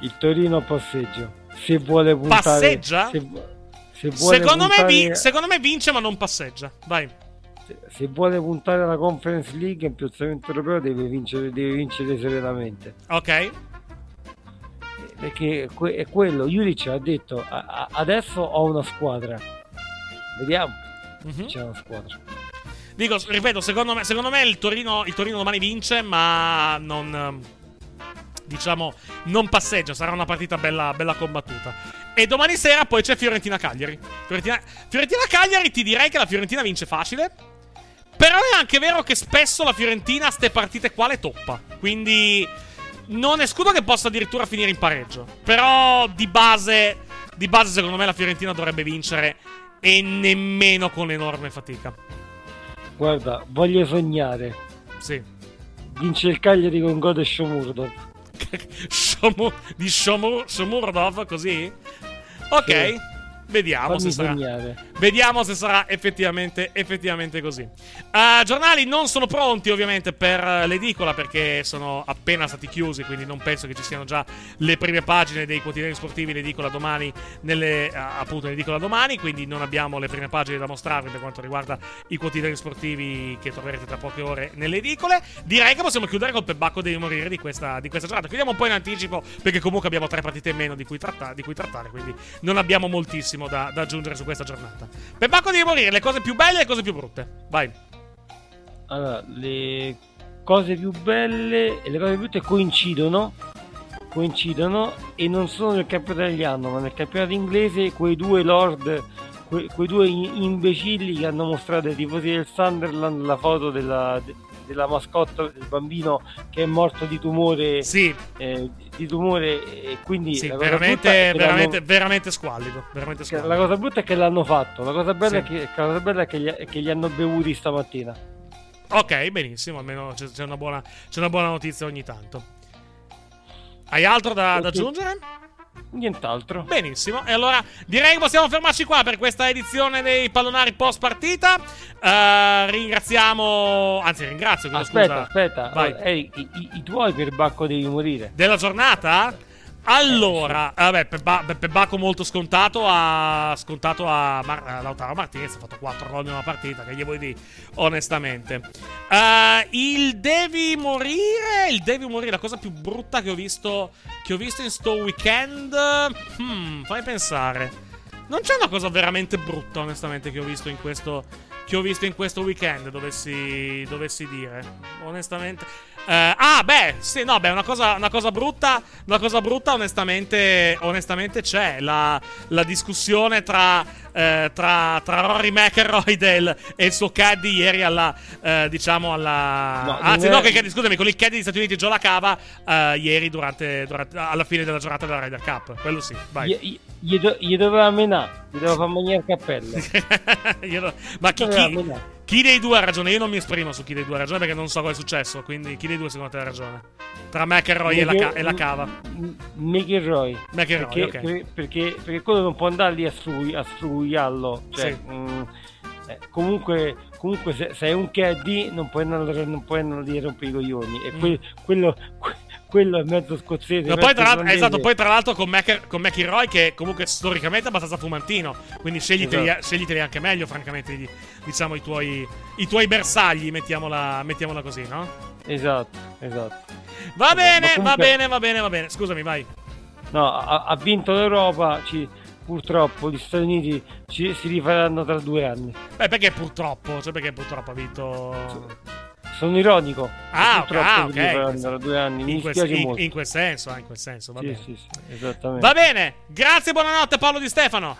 Il Torino passeggio. Se vuole puntare... Passeggia? Se, se vuole Secondo me, puntare, vi- secondo me vince, ma non passeggia. Vai. se, vuole puntare alla Conference League in piazzamento europeo deve vincere, deve vincere serenamente. Ok. Perché è quello. Juric ha detto "A- a- adesso ho una squadra. Vediamo. Mhm. C'è una squadra. Dico, ripeto, secondo me, secondo me il, Torino, il Torino domani vince, ma non. ehm, Diciamo, non passeggia. Sarà una partita bella, bella combattuta. E domani sera poi c'è Fiorentina-Cagliari. Fiorentina- Fiorentina-Cagliari, ti direi che la Fiorentina vince facile. Però è anche vero che spesso la Fiorentina, ste partite qua le toppa. Quindi. Non escludo che possa addirittura finire in pareggio. Però di base. Di base, secondo me, la Fiorentina dovrebbe vincere. E nemmeno con enorme fatica. Guarda, voglio sognare. Sì. Vince il Cagliari con gol e Shomurdov. Shomu- di Shomur- Shomurdov, così? Ok. Sì. Vediamo se sarà. Vediamo se sarà effettivamente, effettivamente così. Eh, giornali non sono pronti ovviamente per l'edicola perché sono appena stati chiusi, quindi non penso che ci siano già le prime pagine dei quotidiani sportivi in edicola domani, nelle, eh, appunto in edicola domani, quindi non abbiamo le prime pagine da mostrarvi per quanto riguarda i quotidiani sportivi che troverete tra poche ore nelle edicole. Direi che possiamo chiudere col pebacco devi morire di questa, di questa giornata. Chiudiamo un po' in anticipo perché comunque abbiamo tre partite in meno di cui, tratta- di cui trattare, quindi non abbiamo moltissimo da, da aggiungere su questa giornata. Pebacco devi morire, le cose più belle e le cose più brutte. Vai. Allora, le cose più belle e le cose più brutte coincidono. Coincidono e non sono nel campionato italiano, ma nel campionato inglese quei due lord, que- quei due imbecilli che hanno mostrato ai tifosi del Sunderland la foto della, de- della mascotte del bambino che è morto di tumore eh, di tumore e quindi Sì, veramente, veramente, veramente squallido. Veramente squallido. la cosa brutta è che l'hanno fatto la cosa bella, Sì. è, che, cosa bella è che, gli, è che li hanno bevuti stamattina Ok, benissimo, almeno c'è, c'è una buona, c'è una buona notizia ogni tanto. Hai altro da, da aggiungere? Nient'altro. Benissimo, e allora direi che possiamo fermarci qua per questa edizione dei pallonari post partita. Eh, ringraziamo, anzi ringrazio, aspetta scusa. aspetta Vai. Ehi, i, i- i tuoi per Bacco devi morire Della giornata? Allora, vabbè, per, Ba- per Bacco molto scontato a, scontato a, Mar- a Lautaro Martinez, ha fatto 4 gol in una partita, che gli vuoi dire, onestamente. Eh, il devi morire, il devi morire, la cosa più brutta che ho visto, che ho visto in sto weekend, hmm, fai pensare. Non c'è una cosa veramente brutta, onestamente, che ho visto in questo, che ho visto in questo weekend, dovessi, dovessi dire. Onestamente. Eh, ah, beh, sì, no, beh, una cosa, una cosa brutta, una cosa brutta, onestamente, onestamente c'è. La, la discussione tra, eh, tra, tra Rory McElroy del- e il suo caddy ieri alla, eh, diciamo, alla... No, anzi, no, è- che caddy, scusami, con il caddy degli Stati Uniti Joe Lacava, eh, ieri durante, durante- alla fine della giornata della Ryder Cup. Quello sì, vai. gli, gli, gli doveva menare gli doveva far mangiare il cappello no- Ma chi, chi- chi dei due ha ragione? Io non mi esprimo su chi dei due ha ragione perché non so cosa è successo. Quindi chi dei due secondo te ha ragione? Tra McElroy e la, ca- e la cava. McElroy McElroy, perché, ok. per- perché, perché quello non può andare lì a, sfruiarlo cioè, Sì. mm, eh, comunque, comunque se, se è un KD non puoi andare, non puoi andare lì a rompere i coglioni e que- quello, que- quello è mezzo scozzese No, poi, tra l'altro, esatto, poi tra l'altro con, Mac- con McElroy che comunque storicamente è abbastanza fumantino. Quindi scegliteli, Esatto. scegliteli anche meglio, francamente, diciamo i tuoi, i tuoi bersagli, mettiamola, mettiamola così, no? esatto esatto Va Ma bene, va comunque- bene, va bene, va bene. Scusami, vai. no ha, ha vinto l'Europa ci- purtroppo gli Stati Uniti ci- si rifaranno tra due anni Beh, perché purtroppo? Cioè, perché purtroppo ha vinto. Sono ironico. Ah, ok, ah, tra due anni. In, quel, in- in quel senso, ah, in quel senso, va Sì, bene. sì, sì, esattamente. Va bene, grazie, buonanotte Paolo Di Stefano.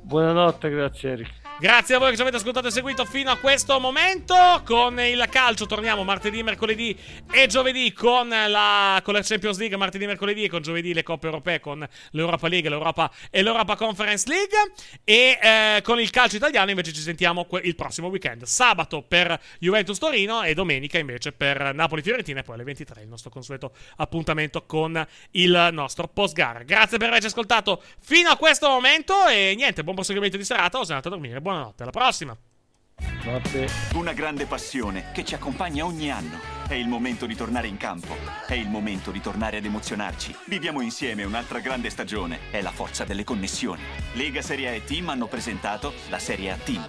buonanotte grazie Eric Grazie a voi che ci avete ascoltato e seguito fino a questo momento. Con il calcio torniamo martedì, mercoledì e giovedì con la, con la Champions League, martedì, mercoledì e con giovedì le coppe europee con l'Europa League, l'Europa e l'Europa Conference League. E eh, con il calcio italiano invece ci sentiamo que- il prossimo weekend. Sabato per Juventus Torino e domenica invece per Napoli Fiorentina e poi alle 23 il nostro consueto appuntamento con il nostro post gara. Grazie per averci ascoltato fino a questo momento e niente, buon proseguimento di serata o se andate a dormire. Buonanotte, alla prossima. Una grande passione che ci accompagna ogni anno. È il momento di tornare in campo. È il momento di tornare ad emozionarci. Viviamo insieme un'altra grande stagione. È la forza delle connessioni. Lega Serie A e Team hanno presentato la Serie A Team.